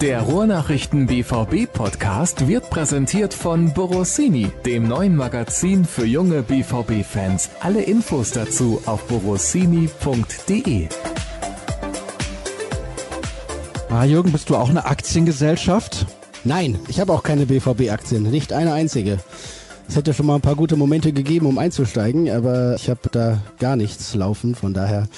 Der Ruhrnachrichten BVB Podcast wird präsentiert von Borossini, dem neuen Magazin für junge BVB Fans. Alle Infos dazu auf borossini.de. Ah, Jürgen, bist du auch eine Aktiengesellschaft? Nein, ich habe auch keine BVB-Aktien, nicht eine einzige. Es hätte schon mal ein paar gute Momente gegeben, um einzusteigen, aber ich habe da gar nichts laufen. Von daher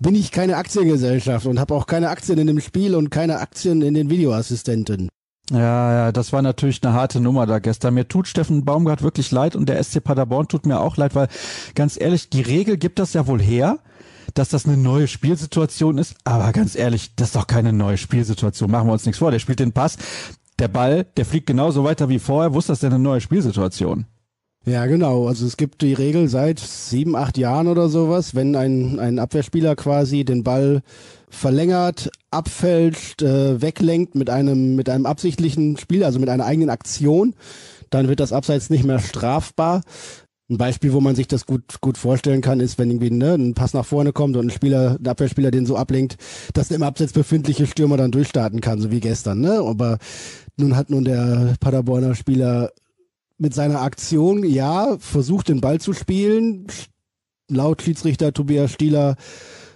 bin ich keine Aktiengesellschaft und habe auch keine Aktien in dem Spiel und keine Aktien in den Videoassistenten. Ja, ja, das war natürlich eine harte Nummer da gestern. Mir tut Steffen Baumgart wirklich leid und der SC Paderborn tut mir auch leid, weil ganz ehrlich, die Regel gibt das ja wohl her, dass das eine neue Spielsituation ist. Aber ganz ehrlich, das ist doch keine neue Spielsituation. Machen wir uns nichts vor. Der spielt den Pass der Ball, der fliegt genauso weiter wie vorher. Wo ist das denn eine neue Spielsituation? Ja, genau. Also es gibt die Regel seit sieben, acht Jahren oder sowas, wenn ein, ein Abwehrspieler quasi den Ball verlängert, abfälscht, äh, weglenkt mit einem, mit einem absichtlichen Spiel, also mit einer eigenen Aktion, dann wird das Abseits nicht mehr strafbar. Ein Beispiel, wo man sich das gut, gut vorstellen kann, ist, wenn irgendwie ne, ein Pass nach vorne kommt und ein Spieler, ein Abwehrspieler den so ablenkt, dass der im Abseits befindliche Stürmer dann durchstarten kann, so wie gestern. Ne? Aber nun hat nun der Paderborner Spieler mit seiner Aktion, ja, versucht den Ball zu spielen. Laut Schiedsrichter Tobias Stieler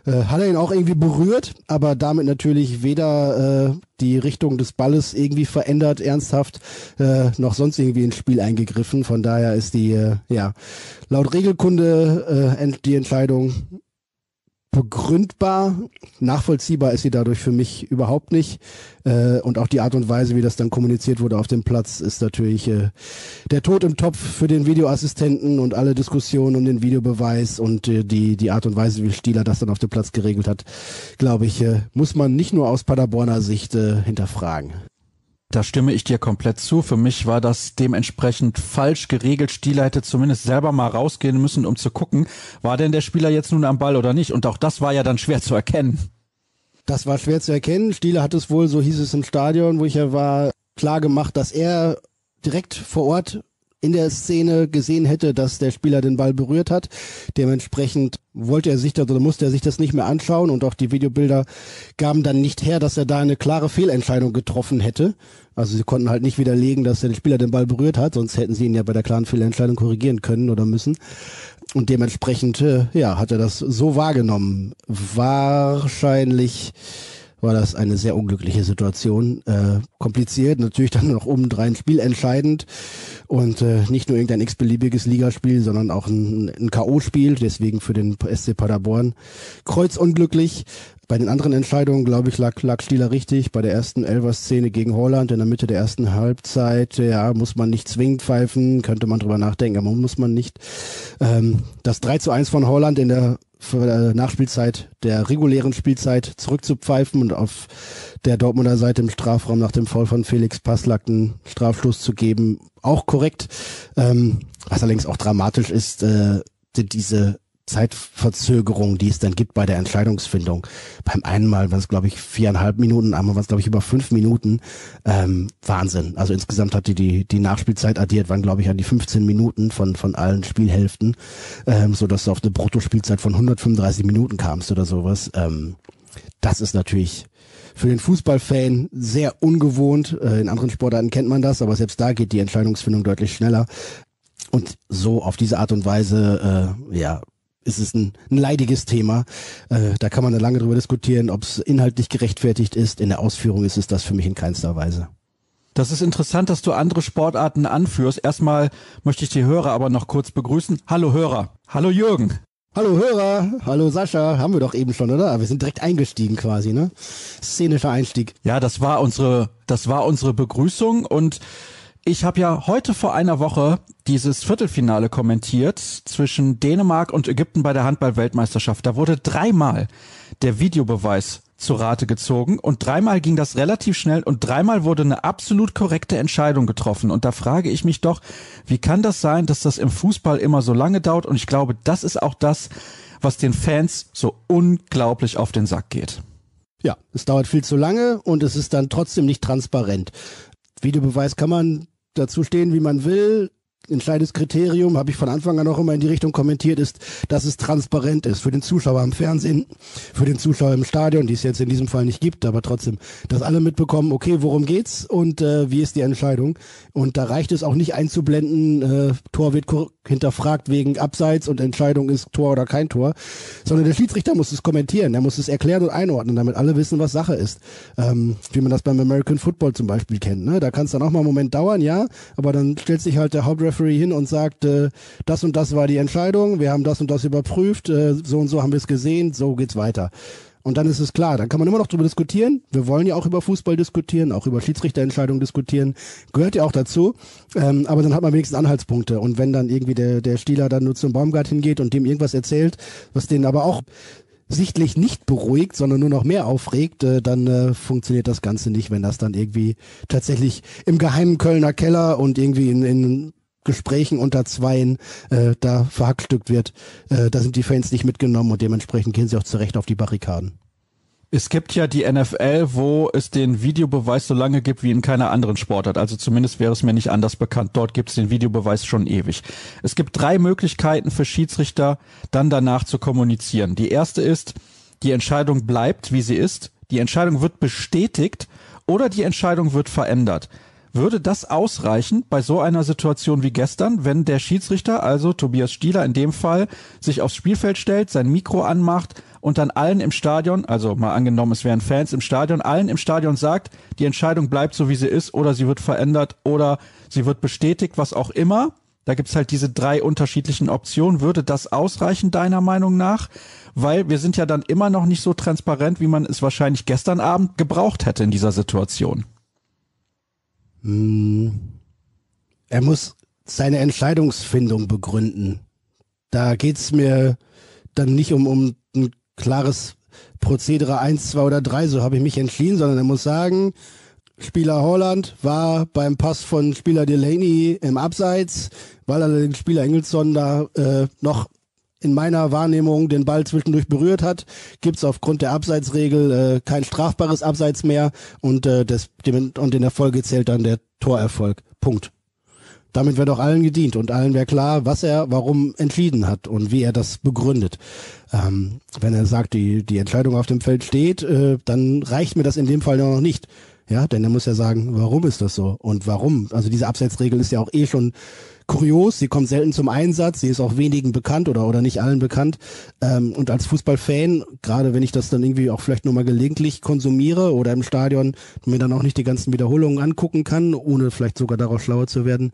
äh, hat er ihn auch irgendwie berührt, aber damit natürlich weder äh, die Richtung des Balles irgendwie verändert, ernsthaft, äh, noch sonst irgendwie ins Spiel eingegriffen. Von daher ist die, äh, ja, laut Regelkunde äh, die Entscheidung begründbar, nachvollziehbar ist sie dadurch für mich überhaupt nicht. Äh, und auch die Art und Weise, wie das dann kommuniziert wurde auf dem Platz, ist natürlich äh, der Tod im Topf für den Videoassistenten und alle Diskussionen um den Videobeweis und äh, die, die Art und Weise, wie Stieler das dann auf dem Platz geregelt hat, glaube ich, äh, muss man nicht nur aus Paderborner Sicht äh, hinterfragen. Da stimme ich dir komplett zu. Für mich war das dementsprechend falsch geregelt. Stieler hätte zumindest selber mal rausgehen müssen, um zu gucken, war denn der Spieler jetzt nun am Ball oder nicht. Und auch das war ja dann schwer zu erkennen. Das war schwer zu erkennen. Stieler hat es wohl, so hieß es im Stadion, wo ich ja war, klar gemacht, dass er direkt vor Ort in der Szene gesehen hätte, dass der Spieler den Ball berührt hat. Dementsprechend wollte er sich das oder musste er sich das nicht mehr anschauen und auch die Videobilder gaben dann nicht her, dass er da eine klare Fehlentscheidung getroffen hätte. Also sie konnten halt nicht widerlegen, dass der Spieler den Ball berührt hat, sonst hätten sie ihn ja bei der klaren Fehlentscheidung korrigieren können oder müssen. Und dementsprechend, äh, ja, hat er das so wahrgenommen. Wahrscheinlich war das eine sehr unglückliche Situation. Äh, kompliziert, natürlich dann noch obendrein spielentscheidend und äh, nicht nur irgendein x-beliebiges Ligaspiel, sondern auch ein, ein K.O.-Spiel, deswegen für den SC Paderborn kreuzunglücklich. Bei den anderen Entscheidungen, glaube ich, lag, lag Stieler richtig. Bei der ersten Elfer-Szene gegen Holland in der Mitte der ersten Halbzeit, ja, muss man nicht zwingend pfeifen, könnte man drüber nachdenken, aber muss man nicht. Ähm, das 3 zu 1 von Holland in der Nachspielzeit der regulären Spielzeit zurückzupfeifen und auf der Dortmunder Seite im Strafraum nach dem Foul von Felix Passlack einen Strafschluss zu geben, auch korrekt. Ähm, was allerdings auch dramatisch ist, äh, diese Zeitverzögerung, die es dann gibt bei der Entscheidungsfindung. Beim einen Mal war es, glaube ich, viereinhalb Minuten, einmal war es, glaube ich, über fünf Minuten. Ähm, Wahnsinn. Also insgesamt hat die, die, die Nachspielzeit addiert, waren, glaube ich, an die 15 Minuten von, von allen Spielhälften, ähm, so dass du auf eine Bruttospielzeit von 135 Minuten kamst oder sowas. Ähm, das ist natürlich für den Fußballfan sehr ungewohnt. Äh, in anderen Sportarten kennt man das, aber selbst da geht die Entscheidungsfindung deutlich schneller. Und so auf diese Art und Weise, äh, ja, ist es ein, ein leidiges Thema. Äh, da kann man lange drüber diskutieren, ob es inhaltlich gerechtfertigt ist. In der Ausführung ist es das für mich in keinster Weise. Das ist interessant, dass du andere Sportarten anführst. Erstmal möchte ich die Hörer aber noch kurz begrüßen. Hallo Hörer. Hallo Jürgen. Hallo Hörer, hallo Sascha, haben wir doch eben schon, oder? Wir sind direkt eingestiegen quasi, ne? Szenischer Einstieg. Ja, das war unsere, das war unsere Begrüßung und ich habe ja heute vor einer Woche dieses Viertelfinale kommentiert zwischen Dänemark und Ägypten bei der Handball-Weltmeisterschaft. Da wurde dreimal der Videobeweis zu Rate gezogen und dreimal ging das relativ schnell und dreimal wurde eine absolut korrekte Entscheidung getroffen. Und da frage ich mich doch, wie kann das sein, dass das im Fußball immer so lange dauert? Und ich glaube, das ist auch das, was den Fans so unglaublich auf den Sack geht. Ja, es dauert viel zu lange und es ist dann trotzdem nicht transparent. Videobeweis kann man dazu stehen, wie man will. entscheidendes Kriterium, habe ich von Anfang an auch immer in die Richtung kommentiert, ist, dass es transparent ist für den Zuschauer im Fernsehen, für den Zuschauer im Stadion, die es jetzt in diesem Fall nicht gibt, aber trotzdem, dass alle mitbekommen, okay, worum geht's und äh, wie ist die Entscheidung. Und da reicht es auch nicht einzublenden, äh, Tor wird hinterfragt wegen Abseits und Entscheidung ist Tor oder kein Tor, sondern der Schiedsrichter muss es kommentieren, er muss es erklären und einordnen, damit alle wissen, was Sache ist. Ähm, wie man das beim American Football zum Beispiel kennt. Ne? Da kann es dann auch mal einen Moment dauern, ja, aber dann stellt sich halt der Hauptreferee hin und sagt, äh, das und das war die Entscheidung, wir haben das und das überprüft, äh, so und so haben wir es gesehen, so geht's weiter. Und dann ist es klar, dann kann man immer noch darüber diskutieren. Wir wollen ja auch über Fußball diskutieren, auch über Schiedsrichterentscheidungen diskutieren. Gehört ja auch dazu. Ähm, aber dann hat man wenigstens Anhaltspunkte. Und wenn dann irgendwie der, der Stieler dann nur zum Baumgart hingeht und dem irgendwas erzählt, was den aber auch sichtlich nicht beruhigt, sondern nur noch mehr aufregt, äh, dann äh, funktioniert das Ganze nicht, wenn das dann irgendwie tatsächlich im geheimen Kölner Keller und irgendwie in, in Gesprächen unter Zweien äh, da verhackstückt wird. Äh, da sind die Fans nicht mitgenommen und dementsprechend gehen sie auch zurecht auf die Barrikaden. Es gibt ja die NFL, wo es den Videobeweis so lange gibt wie in keiner anderen Sportart. Also zumindest wäre es mir nicht anders bekannt. Dort gibt es den Videobeweis schon ewig. Es gibt drei Möglichkeiten für Schiedsrichter, dann danach zu kommunizieren. Die erste ist, die Entscheidung bleibt, wie sie ist. Die Entscheidung wird bestätigt oder die Entscheidung wird verändert. Würde das ausreichen bei so einer Situation wie gestern, wenn der Schiedsrichter, also Tobias Stieler in dem Fall, sich aufs Spielfeld stellt, sein Mikro anmacht und dann allen im Stadion, also mal angenommen, es wären Fans im Stadion, allen im Stadion sagt, die Entscheidung bleibt so, wie sie ist oder sie wird verändert oder sie wird bestätigt, was auch immer. Da gibt's halt diese drei unterschiedlichen Optionen. Würde das ausreichen, deiner Meinung nach? Weil wir sind ja dann immer noch nicht so transparent, wie man es wahrscheinlich gestern Abend gebraucht hätte in dieser Situation. Hm. Er muss seine Entscheidungsfindung begründen. Da geht's mir dann nicht um, um ein klares Prozedere eins, zwei oder drei, so habe ich mich entschieden, sondern er muss sagen, Spieler Holland war beim Pass von Spieler Delaney im Abseits, weil er den Spieler Engelsson da äh, noch in meiner Wahrnehmung den Ball zwischendurch berührt hat, gibt's aufgrund der Abseitsregel äh, kein strafbares Abseits mehr und, äh, das, dem, und in der Folge zählt dann der Torerfolg. Punkt. Damit wäre doch allen gedient und allen wäre klar, was er warum entschieden hat und wie er das begründet. Ähm, wenn er sagt, die, die Entscheidung auf dem Feld steht, äh, dann reicht mir das in dem Fall noch nicht. Ja, denn er muss ja sagen, warum ist das so und warum? Also diese Abseitsregel ist ja auch eh schon kurios, sie kommt selten zum Einsatz, sie ist auch wenigen bekannt oder, oder nicht allen bekannt. Ähm, und als Fußballfan, gerade wenn ich das dann irgendwie auch vielleicht nur mal gelegentlich konsumiere oder im Stadion mir dann auch nicht die ganzen Wiederholungen angucken kann, ohne vielleicht sogar daraus schlauer zu werden,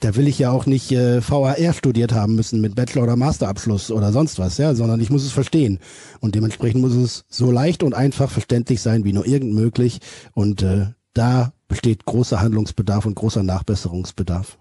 da will ich ja auch nicht äh, VAR studiert haben müssen mit Bachelor- oder Masterabschluss oder sonst was, ja, sondern ich muss es verstehen. Und dementsprechend muss es so leicht und einfach verständlich sein wie nur irgend möglich. Und äh, da besteht großer Handlungsbedarf und großer Nachbesserungsbedarf.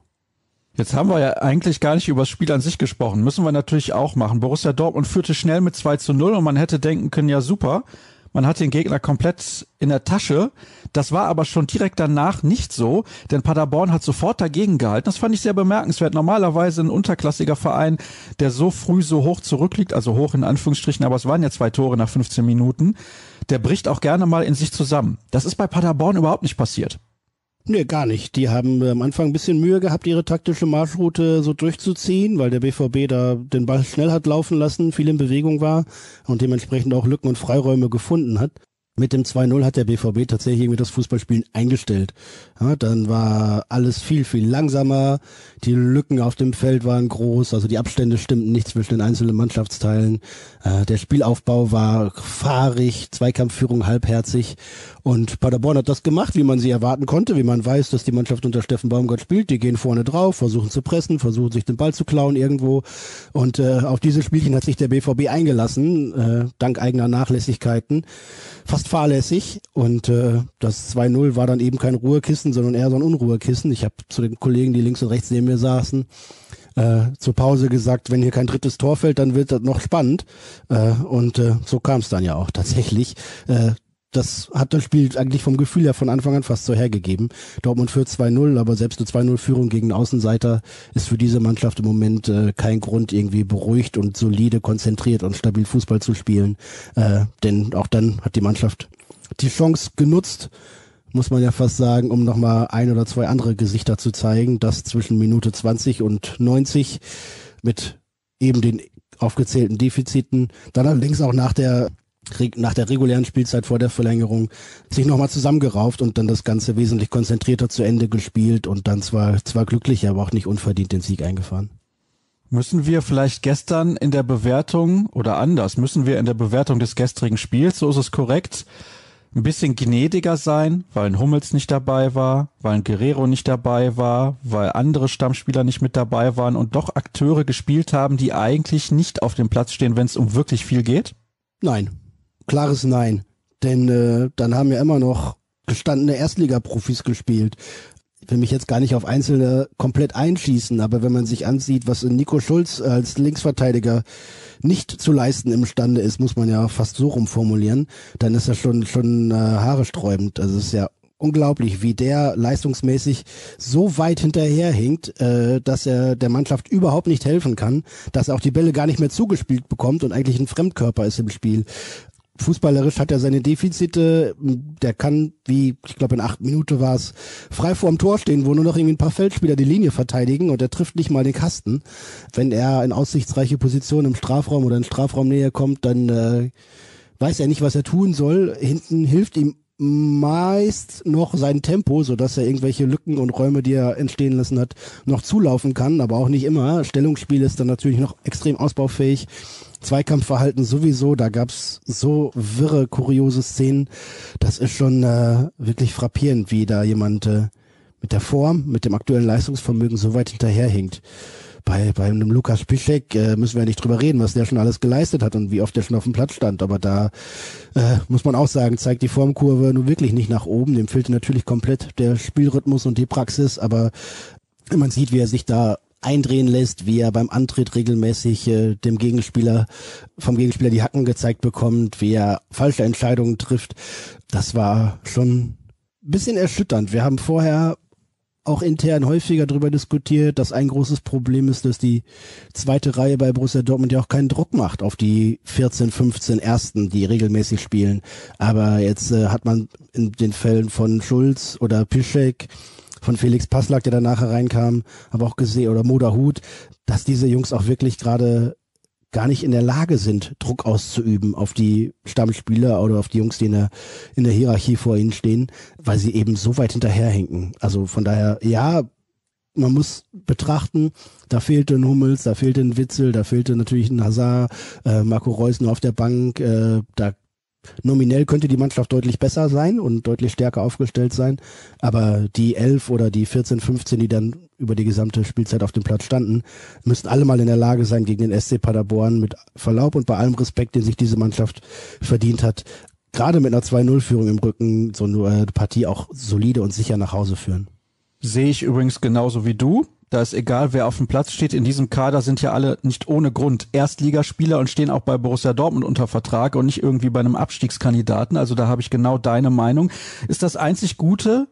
Jetzt haben wir ja eigentlich gar nicht über das Spiel an sich gesprochen. Müssen wir natürlich auch machen. Borussia Dortmund führte schnell mit 2 zu 0 und man hätte denken können, ja super. Man hat den Gegner komplett in der Tasche. Das war aber schon direkt danach nicht so, denn Paderborn hat sofort dagegen gehalten. Das fand ich sehr bemerkenswert. Normalerweise ein unterklassiger Verein, der so früh so hoch zurückliegt, also hoch in Anführungsstrichen, aber es waren ja zwei Tore nach 15 Minuten, der bricht auch gerne mal in sich zusammen. Das ist bei Paderborn überhaupt nicht passiert. Nee, gar nicht. Die haben am Anfang ein bisschen Mühe gehabt, ihre taktische Marschroute so durchzuziehen, weil der BVB da den Ball schnell hat laufen lassen, viel in Bewegung war und dementsprechend auch Lücken und Freiräume gefunden hat. Mit dem 2-0 hat der BVB tatsächlich irgendwie das Fußballspielen eingestellt. Ja, dann war alles viel, viel langsamer. Die Lücken auf dem Feld waren groß, also die Abstände stimmten nicht zwischen den einzelnen Mannschaftsteilen. Äh, der Spielaufbau war fahrig, Zweikampfführung halbherzig. Und Paderborn hat das gemacht, wie man sie erwarten konnte, wie man weiß, dass die Mannschaft unter Steffen Baumgart spielt. Die gehen vorne drauf, versuchen zu pressen, versuchen sich den Ball zu klauen irgendwo. Und äh, auf dieses Spielchen hat sich der BVB eingelassen, äh, dank eigener Nachlässigkeiten. Fast fahrlässig. Und äh, das 2-0 war dann eben kein Ruhekissen, sondern eher so ein Unruhekissen. Ich habe zu den Kollegen, die links und rechts neben mir saßen, äh, zur Pause gesagt, wenn hier kein drittes Tor fällt, dann wird das noch spannend. Äh, und äh, so kam es dann ja auch tatsächlich. Äh, das hat das Spiel eigentlich vom Gefühl her von Anfang an fast so hergegeben. Dortmund führt 2-0, aber selbst eine 2-0-Führung gegen Außenseiter ist für diese Mannschaft im Moment äh, kein Grund, irgendwie beruhigt und solide, konzentriert und stabil Fußball zu spielen. Äh, denn auch dann hat die Mannschaft die Chance genutzt, muss man ja fast sagen, um nochmal ein oder zwei andere Gesichter zu zeigen, dass zwischen Minute 20 und 90 mit eben den aufgezählten Defiziten, dann allerdings auch nach der nach der regulären Spielzeit vor der Verlängerung sich nochmal zusammengerauft und dann das Ganze wesentlich konzentrierter zu Ende gespielt und dann zwar, zwar glücklich, aber auch nicht unverdient den Sieg eingefahren. Müssen wir vielleicht gestern in der Bewertung oder anders, müssen wir in der Bewertung des gestrigen Spiels, so ist es korrekt, ein bisschen gnädiger sein, weil ein Hummels nicht dabei war, weil ein Guerrero nicht dabei war, weil andere Stammspieler nicht mit dabei waren und doch Akteure gespielt haben, die eigentlich nicht auf dem Platz stehen, wenn es um wirklich viel geht? Nein, klares Nein. Denn äh, dann haben ja immer noch gestandene Erstligaprofis gespielt. Ich will mich jetzt gar nicht auf Einzelne komplett einschießen, aber wenn man sich ansieht, was Nico Schulz als Linksverteidiger nicht zu leisten imstande ist, muss man ja fast so rumformulieren, dann ist das schon schon äh, haaresträubend. Also es ist ja unglaublich, wie der leistungsmäßig so weit hinterherhinkt, äh, dass er der Mannschaft überhaupt nicht helfen kann, dass er auch die Bälle gar nicht mehr zugespielt bekommt und eigentlich ein Fremdkörper ist im Spiel fußballerisch hat er seine Defizite. Der kann, wie ich glaube in acht Minuten war es, frei vorm Tor stehen, wo nur noch irgendwie ein paar Feldspieler die Linie verteidigen und er trifft nicht mal den Kasten. Wenn er in aussichtsreiche Position im Strafraum oder in Strafraumnähe kommt, dann äh, weiß er nicht, was er tun soll. Hinten hilft ihm meist noch sein Tempo, so dass er irgendwelche Lücken und Räume, die er entstehen lassen hat, noch zulaufen kann, aber auch nicht immer. Stellungsspiel ist dann natürlich noch extrem ausbaufähig. Zweikampfverhalten sowieso, da gab's so wirre, kuriose Szenen. Das ist schon äh, wirklich frappierend, wie da jemand äh, mit der Form, mit dem aktuellen Leistungsvermögen so weit hinterherhinkt. Bei, bei einem Lukas Piszek äh, müssen wir nicht drüber reden, was der schon alles geleistet hat und wie oft der schon auf dem Platz stand. Aber da äh, muss man auch sagen, zeigt die Formkurve nun wirklich nicht nach oben. Dem fehlte natürlich komplett der Spielrhythmus und die Praxis, aber man sieht, wie er sich da eindrehen lässt, wie er beim Antritt regelmäßig äh, dem Gegenspieler, vom Gegenspieler die Hacken gezeigt bekommt, wie er falsche Entscheidungen trifft. Das war schon ein bisschen erschütternd. Wir haben vorher auch intern häufiger darüber diskutiert, dass ein großes Problem ist, dass die zweite Reihe bei Borussia Dortmund ja auch keinen Druck macht auf die 14, 15 Ersten, die regelmäßig spielen. Aber jetzt äh, hat man in den Fällen von Schulz oder Piszek von Felix Passlack, der danach hereinkam, aber auch gesehen, oder Moda Hut, dass diese Jungs auch wirklich gerade gar nicht in der Lage sind, Druck auszuüben auf die Stammspieler oder auf die Jungs, die in der, in der Hierarchie vor ihnen stehen, weil sie eben so weit hinterherhinken. Also von daher, ja, man muss betrachten, da fehlte ein Hummels, da fehlte ein Witzel, da fehlte natürlich ein Hazard, äh, Marco Reus nur auf der Bank, äh, da Nominell könnte die Mannschaft deutlich besser sein und deutlich stärker aufgestellt sein, aber die elf oder die 14, 15, die dann über die gesamte Spielzeit auf dem Platz standen, müssten alle mal in der Lage sein, gegen den SC Paderborn mit Verlaub und bei allem Respekt, den sich diese Mannschaft verdient hat, gerade mit einer 2-0-Führung im Rücken so eine Partie auch solide und sicher nach Hause führen. Sehe ich übrigens genauso wie du. Da ist egal, wer auf dem Platz steht. In diesem Kader sind ja alle nicht ohne Grund Erstligaspieler und stehen auch bei Borussia Dortmund unter Vertrag und nicht irgendwie bei einem Abstiegskandidaten. Also da habe ich genau deine Meinung. Ist das einzig Gute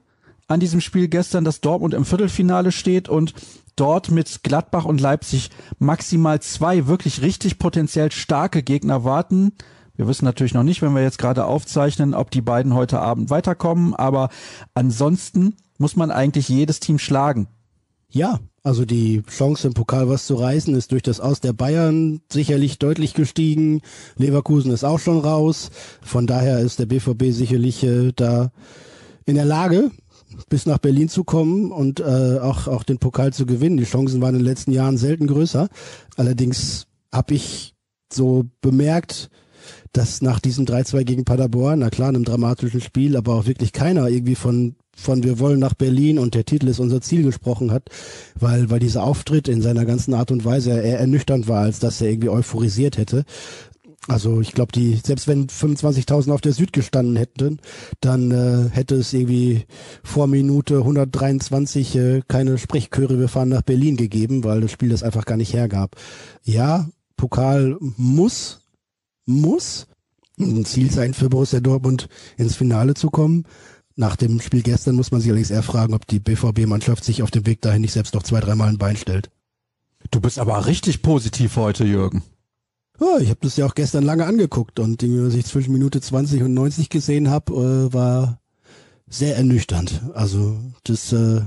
an diesem Spiel gestern, dass Dortmund im Viertelfinale steht und dort mit Gladbach und Leipzig maximal zwei wirklich richtig potenziell starke Gegner warten. Wir wissen natürlich noch nicht, wenn wir jetzt gerade aufzeichnen, ob die beiden heute Abend weiterkommen, aber ansonsten muss man eigentlich jedes Team schlagen. Ja, also die Chance im Pokal was zu reißen ist durch das Aus der Bayern sicherlich deutlich gestiegen. Leverkusen ist auch schon raus. Von daher ist der BVB sicherlich äh, da in der Lage, bis nach Berlin zu kommen und äh, auch, auch den Pokal zu gewinnen. Die Chancen waren in den letzten Jahren selten größer. Allerdings habe ich so bemerkt, dass nach diesem 3-2 gegen Paderborn, na klar, einem dramatischen Spiel, aber auch wirklich keiner irgendwie von von wir wollen nach Berlin und der Titel ist unser Ziel gesprochen hat, weil, weil dieser Auftritt in seiner ganzen Art und Weise eher ernüchternd war, als dass er irgendwie euphorisiert hätte. Also ich glaube, die selbst wenn 25.000 auf der Süd gestanden hätten, dann äh, hätte es irgendwie vor Minute 123 äh, keine Sprechchöre, wir fahren nach Berlin gegeben, weil das Spiel das einfach gar nicht hergab. Ja, Pokal muss, muss ein Ziel sein für Borussia Dortmund ins Finale zu kommen. Nach dem Spiel gestern muss man sich allerdings eher fragen, ob die BVB-Mannschaft sich auf dem Weg dahin nicht selbst noch zwei, dreimal ein Bein stellt. Du bist aber richtig positiv heute, Jürgen. Ja, ich habe das ja auch gestern lange angeguckt und was ich zwischen Minute 20 und 90 gesehen habe, äh, war sehr ernüchternd. Also das äh,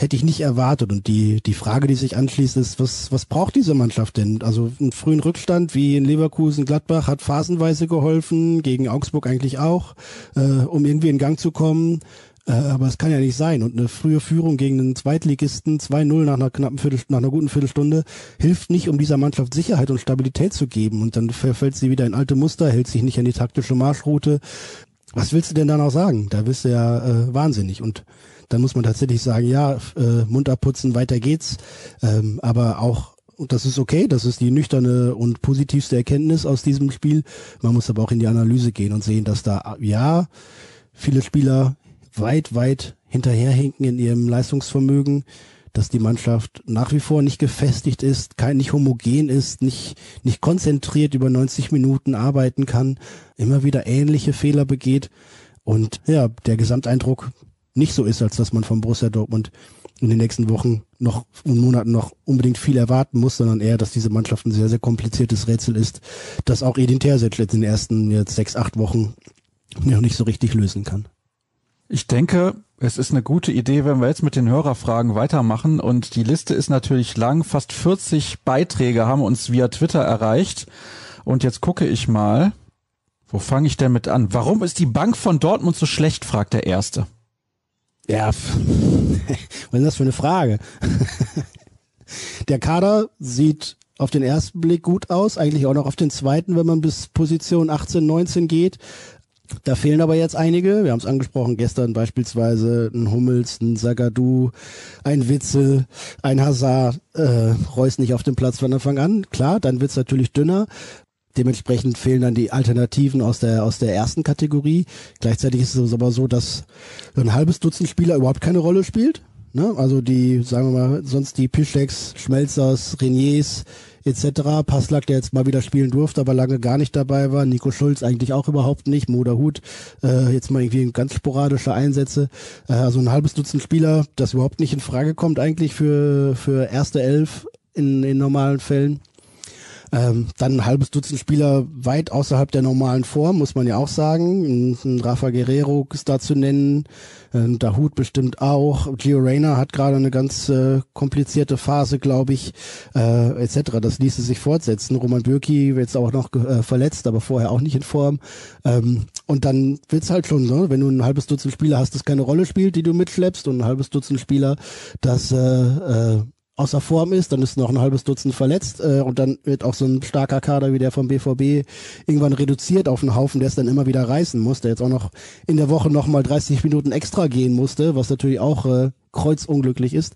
hätte ich nicht erwartet. Und die, die Frage, die sich anschließt, ist, was, was braucht diese Mannschaft denn? Also einen frühen Rückstand wie in Leverkusen, Gladbach hat phasenweise geholfen, gegen Augsburg eigentlich auch, äh, um irgendwie in Gang zu kommen. Äh, aber es kann ja nicht sein. Und eine frühe Führung gegen einen Zweitligisten 2-0 nach einer knappen Viertel, nach einer guten Viertelstunde hilft nicht, um dieser Mannschaft Sicherheit und Stabilität zu geben. Und dann verfällt sie wieder in alte Muster, hält sich nicht an die taktische Marschroute. Was willst du denn da noch sagen? Da bist du ja äh, wahnsinnig. Und dann muss man tatsächlich sagen, ja, äh, Mund abputzen, weiter geht's. Ähm, aber auch und das ist okay, das ist die nüchterne und positivste Erkenntnis aus diesem Spiel. Man muss aber auch in die Analyse gehen und sehen, dass da, ja, viele Spieler weit, weit hinterherhinken in ihrem Leistungsvermögen, dass die Mannschaft nach wie vor nicht gefestigt ist, kein, nicht homogen ist, nicht, nicht konzentriert über 90 Minuten arbeiten kann, immer wieder ähnliche Fehler begeht. Und ja, der Gesamteindruck nicht so ist, als dass man vom Borussia Dortmund in den nächsten Wochen noch und Monaten noch unbedingt viel erwarten muss, sondern eher, dass diese Mannschaft ein sehr, sehr kompliziertes Rätsel ist, das auch Edin Terzic in den ersten jetzt sechs, acht Wochen noch nicht so richtig lösen kann. Ich denke, es ist eine gute Idee, wenn wir jetzt mit den Hörerfragen weitermachen und die Liste ist natürlich lang. Fast 40 Beiträge haben uns via Twitter erreicht und jetzt gucke ich mal, wo fange ich denn mit an? Warum ist die Bank von Dortmund so schlecht, fragt der Erste. Ja, was ist das für eine Frage? Der Kader sieht auf den ersten Blick gut aus, eigentlich auch noch auf den zweiten, wenn man bis Position 18, 19 geht. Da fehlen aber jetzt einige. Wir haben es angesprochen gestern beispielsweise ein Hummels, ein Sagadu, ein Witzel, ein Hazard, äh, Reus nicht auf dem Platz von Anfang an. Klar, dann wird's natürlich dünner. Dementsprechend fehlen dann die Alternativen aus der, aus der ersten Kategorie. Gleichzeitig ist es aber so, dass ein halbes Dutzend Spieler überhaupt keine Rolle spielt. Ne? Also die, sagen wir mal, sonst die Pischeks, Schmelzers, Reniers etc. Passlack, der jetzt mal wieder spielen durfte, aber lange gar nicht dabei war. Nico Schulz eigentlich auch überhaupt nicht. Moder Hut, äh, jetzt mal irgendwie ganz sporadische Einsätze. Äh, also ein halbes Dutzend Spieler, das überhaupt nicht in Frage kommt eigentlich für, für erste Elf in, in normalen Fällen. Ähm, dann ein halbes Dutzend Spieler weit außerhalb der normalen Form, muss man ja auch sagen. Ein, Rafa Guerrero ist da zu nennen, ein Dahut bestimmt auch. Gio Reyna hat gerade eine ganz äh, komplizierte Phase, glaube ich, äh, etc. Das ließe sich fortsetzen. Roman Bürki wird jetzt auch noch äh, verletzt, aber vorher auch nicht in Form. Ähm, und dann wird's halt schon, ne? wenn du ein halbes Dutzend Spieler hast, das keine Rolle spielt, die du mitschleppst, und ein halbes Dutzend Spieler, das äh, äh, außer Form ist, dann ist noch ein halbes Dutzend verletzt äh, und dann wird auch so ein starker Kader wie der vom BVB irgendwann reduziert auf einen Haufen, der es dann immer wieder reißen muss, der jetzt auch noch in der Woche noch mal 30 Minuten extra gehen musste, was natürlich auch äh, kreuzunglücklich ist.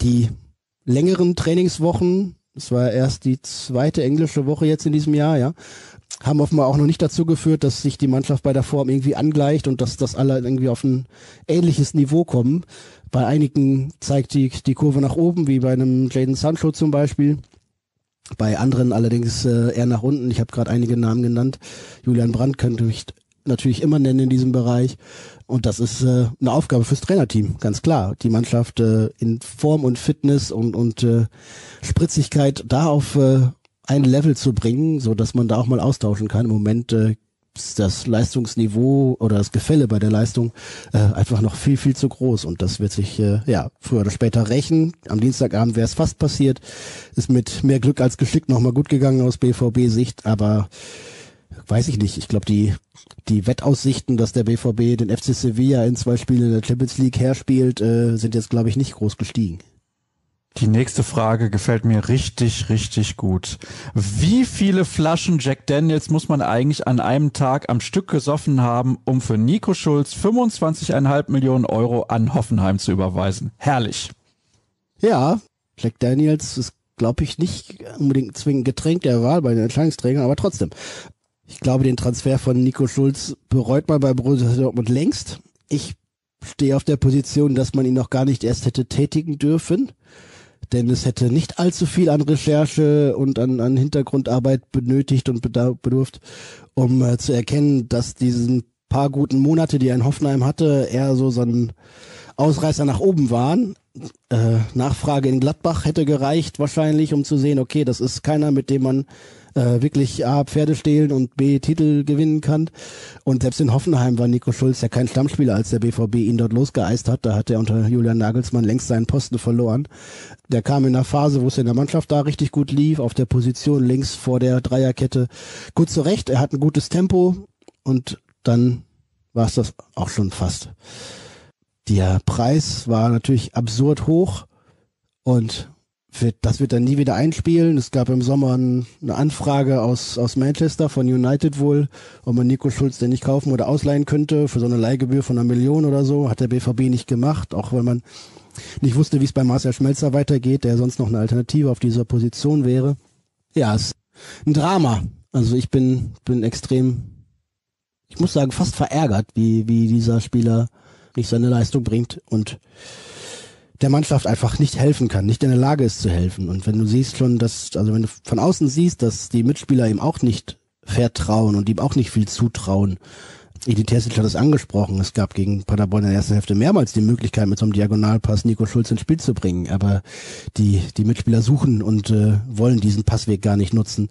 Die längeren Trainingswochen, das war erst die zweite englische Woche jetzt in diesem Jahr, ja, haben offenbar auch noch nicht dazu geführt, dass sich die Mannschaft bei der Form irgendwie angleicht und dass das alle irgendwie auf ein ähnliches Niveau kommen. Bei einigen zeigt die, die Kurve nach oben, wie bei einem Jaden Sancho zum Beispiel. Bei anderen allerdings äh, eher nach unten. Ich habe gerade einige Namen genannt. Julian Brandt könnte ich natürlich immer nennen in diesem Bereich. Und das ist äh, eine Aufgabe fürs Trainerteam, ganz klar. Die Mannschaft äh, in Form und Fitness und, und äh, Spritzigkeit da auf äh, ein Level zu bringen, so dass man da auch mal austauschen kann. Im Moment äh, das Leistungsniveau oder das Gefälle bei der Leistung äh, einfach noch viel, viel zu groß. Und das wird sich äh, ja früher oder später rächen. Am Dienstagabend wäre es fast passiert. Ist mit mehr Glück als Geschick nochmal gut gegangen aus BVB-Sicht, aber weiß ich nicht. Ich glaube, die, die Wettaussichten, dass der BVB den FC Sevilla in zwei Spielen in der Champions League herspielt, äh, sind jetzt, glaube ich, nicht groß gestiegen. Die nächste Frage gefällt mir richtig, richtig gut. Wie viele Flaschen Jack Daniels muss man eigentlich an einem Tag am Stück gesoffen haben, um für Nico Schulz 25,5 Millionen Euro an Hoffenheim zu überweisen? Herrlich. Ja, Jack Daniels ist, glaube ich, nicht unbedingt zwingend Getränk der Wahl bei den Entscheidungsträgern, aber trotzdem. Ich glaube, den Transfer von Nico Schulz bereut man bei Borussia Dortmund längst. Ich stehe auf der Position, dass man ihn noch gar nicht erst hätte tätigen dürfen denn es hätte nicht allzu viel an Recherche und an, an Hintergrundarbeit benötigt und bedurft, um äh, zu erkennen, dass diesen paar guten Monate, die er in Hoffenheim hatte, eher so so ein Ausreißer nach oben waren. Äh, Nachfrage in Gladbach hätte gereicht wahrscheinlich, um zu sehen, okay, das ist keiner, mit dem man äh, wirklich A, Pferde stehlen und B, Titel gewinnen kann. Und selbst in Hoffenheim war Nico Schulz ja kein Stammspieler, als der BVB ihn dort losgeeist hat. Da hat er unter Julian Nagelsmann längst seinen Posten verloren. Der kam in einer Phase, wo es in der Mannschaft da richtig gut lief, auf der Position links vor der Dreierkette gut zurecht. Er hat ein gutes Tempo und dann war es das auch schon fast. Der Preis war natürlich absurd hoch und wird, das wird dann nie wieder einspielen. Es gab im Sommer eine Anfrage aus, aus Manchester von United wohl, ob man Nico Schulz denn nicht kaufen oder ausleihen könnte für so eine Leihgebühr von einer Million oder so. Hat der BVB nicht gemacht, auch weil man nicht wusste, wie es bei Marcel Schmelzer weitergeht, der sonst noch eine Alternative auf dieser Position wäre. Ja, es ist ein Drama. Also ich bin, bin extrem, ich muss sagen, fast verärgert, wie, wie dieser Spieler nicht seine Leistung bringt und der Mannschaft einfach nicht helfen kann, nicht in der Lage ist zu helfen. Und wenn du siehst schon, dass, also wenn du von außen siehst, dass die Mitspieler ihm auch nicht vertrauen und ihm auch nicht viel zutrauen. Edith Terzic hat es angesprochen. Es gab gegen Paderborn in der ersten Hälfte mehrmals die Möglichkeit, mit so einem Diagonalpass Nico Schulz ins Spiel zu bringen. Aber die, die Mitspieler suchen und äh, wollen diesen Passweg gar nicht nutzen.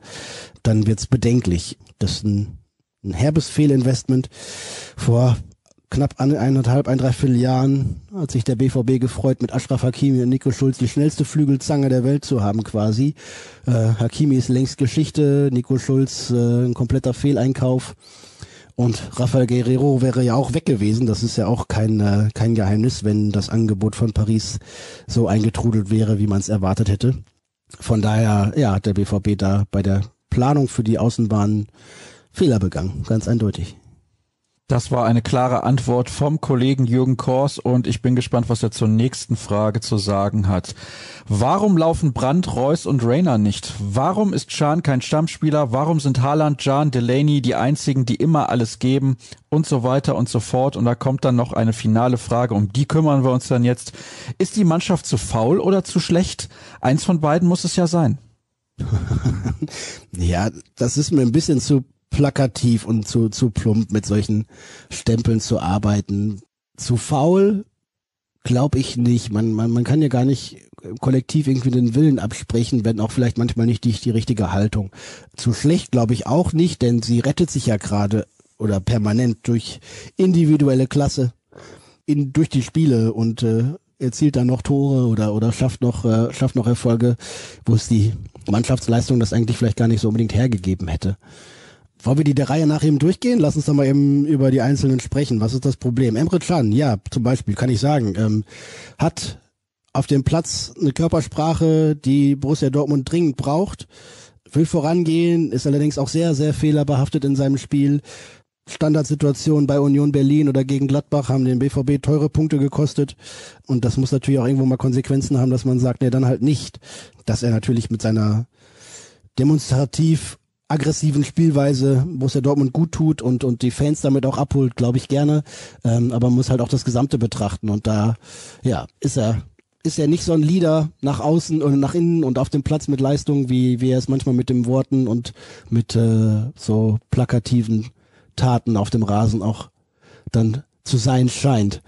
Dann wird's bedenklich. Das ist ein, ein herbes Fehlinvestment. Vor knapp eineinhalb, ein Dreiviertel Jahren hat sich der BVB gefreut, mit Ashraf Hakimi und Nico Schulz die schnellste Flügelzange der Welt zu haben quasi. Äh, Hakimi ist längst Geschichte, Nico Schulz äh, ein kompletter Fehleinkauf. Und Rafael Guerrero wäre ja auch weg gewesen. Das ist ja auch kein, äh, kein Geheimnis, wenn das Angebot von Paris so eingetrudelt wäre, wie man es erwartet hätte. Von daher, ja, hat der BVB da bei der Planung für die Außenbahn Fehler begangen, ganz eindeutig. Das war eine klare Antwort vom Kollegen Jürgen Kors und ich bin gespannt, was er zur nächsten Frage zu sagen hat. Warum laufen Brandt, Reus und Rainer nicht? Warum ist Chan kein Stammspieler? Warum sind Haaland, Jan, Delaney die einzigen, die immer alles geben? Und so weiter und so fort. Und da kommt dann noch eine finale Frage, um die kümmern wir uns dann jetzt. Ist die Mannschaft zu faul oder zu schlecht? Eins von beiden muss es ja sein. ja, das ist mir ein bisschen zu plakativ und zu, zu plump mit solchen Stempeln zu arbeiten. Zu faul glaube ich nicht. Man, man, man kann ja gar nicht kollektiv irgendwie den Willen absprechen, wenn auch vielleicht manchmal nicht die, die richtige Haltung. Zu schlecht glaube ich auch nicht, denn sie rettet sich ja gerade oder permanent durch individuelle Klasse in, durch die Spiele und äh, erzielt dann noch Tore oder oder schafft noch äh, schafft noch Erfolge, wo es die Mannschaftsleistung das eigentlich vielleicht gar nicht so unbedingt hergegeben hätte. Wollen wir die der Reihe nach eben durchgehen? Lass uns doch mal eben über die einzelnen sprechen. Was ist das Problem? Emre Can, ja, zum Beispiel, kann ich sagen, ähm, hat auf dem Platz eine Körpersprache, die Borussia Dortmund dringend braucht, will vorangehen, ist allerdings auch sehr, sehr fehlerbehaftet in seinem Spiel. Standardsituationen bei Union Berlin oder gegen Gladbach haben den BVB teure Punkte gekostet. Und das muss natürlich auch irgendwo mal Konsequenzen haben, dass man sagt, nee, dann halt nicht. Dass er natürlich mit seiner demonstrativ aggressiven Spielweise Borussia Dortmund gut tut und und die Fans damit auch abholt, glaube ich gerne. Ähm, aber man muss halt auch das Gesamte betrachten und da ja ist er ist er nicht so ein Leader nach außen und nach innen und auf dem Platz mit Leistung, wie wie er es manchmal mit den Worten und mit äh, so plakativen Taten auf dem Rasen auch dann zu sein scheint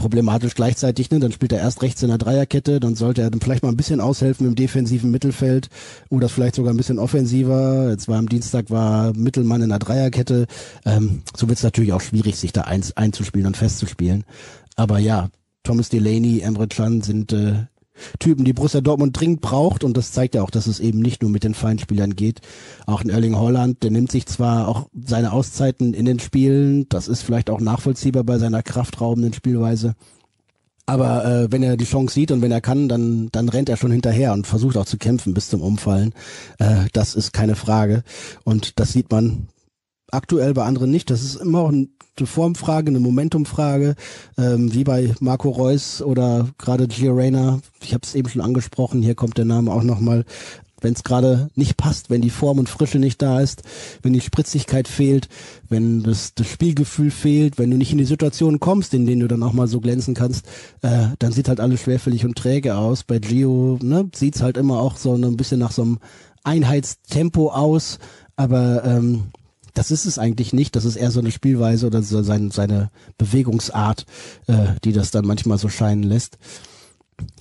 problematisch gleichzeitig, ne? Dann spielt er erst rechts in der Dreierkette, dann sollte er dann vielleicht mal ein bisschen aushelfen im defensiven Mittelfeld oder vielleicht sogar ein bisschen offensiver. Jetzt war am Dienstag war Mittelmann in der Dreierkette. Ähm, so wird es natürlich auch schwierig, sich da ein, einzuspielen und festzuspielen. Aber ja, Thomas Delaney, Emre Can sind äh, Typen, die Borussia Dortmund dringend braucht und das zeigt ja auch, dass es eben nicht nur mit den Feinspielern geht. Auch ein Erling Holland, der nimmt sich zwar auch seine Auszeiten in den Spielen, das ist vielleicht auch nachvollziehbar bei seiner kraftraubenden Spielweise, aber äh, wenn er die Chance sieht und wenn er kann, dann, dann rennt er schon hinterher und versucht auch zu kämpfen bis zum Umfallen. Äh, das ist keine Frage. Und das sieht man aktuell bei anderen nicht. Das ist immer auch ein eine Formfrage, eine Momentumfrage, ähm, wie bei Marco Reus oder gerade Gio Reyna. Ich habe es eben schon angesprochen, hier kommt der Name auch nochmal. Wenn es gerade nicht passt, wenn die Form und Frische nicht da ist, wenn die Spritzigkeit fehlt, wenn das, das Spielgefühl fehlt, wenn du nicht in die Situation kommst, in denen du dann auch mal so glänzen kannst, äh, dann sieht halt alles schwerfällig und träge aus. Bei Gio ne, sieht's halt immer auch so ein bisschen nach so einem Einheitstempo aus, aber ähm, das ist es eigentlich nicht. Das ist eher so eine Spielweise oder so sein, seine Bewegungsart, äh, die das dann manchmal so scheinen lässt.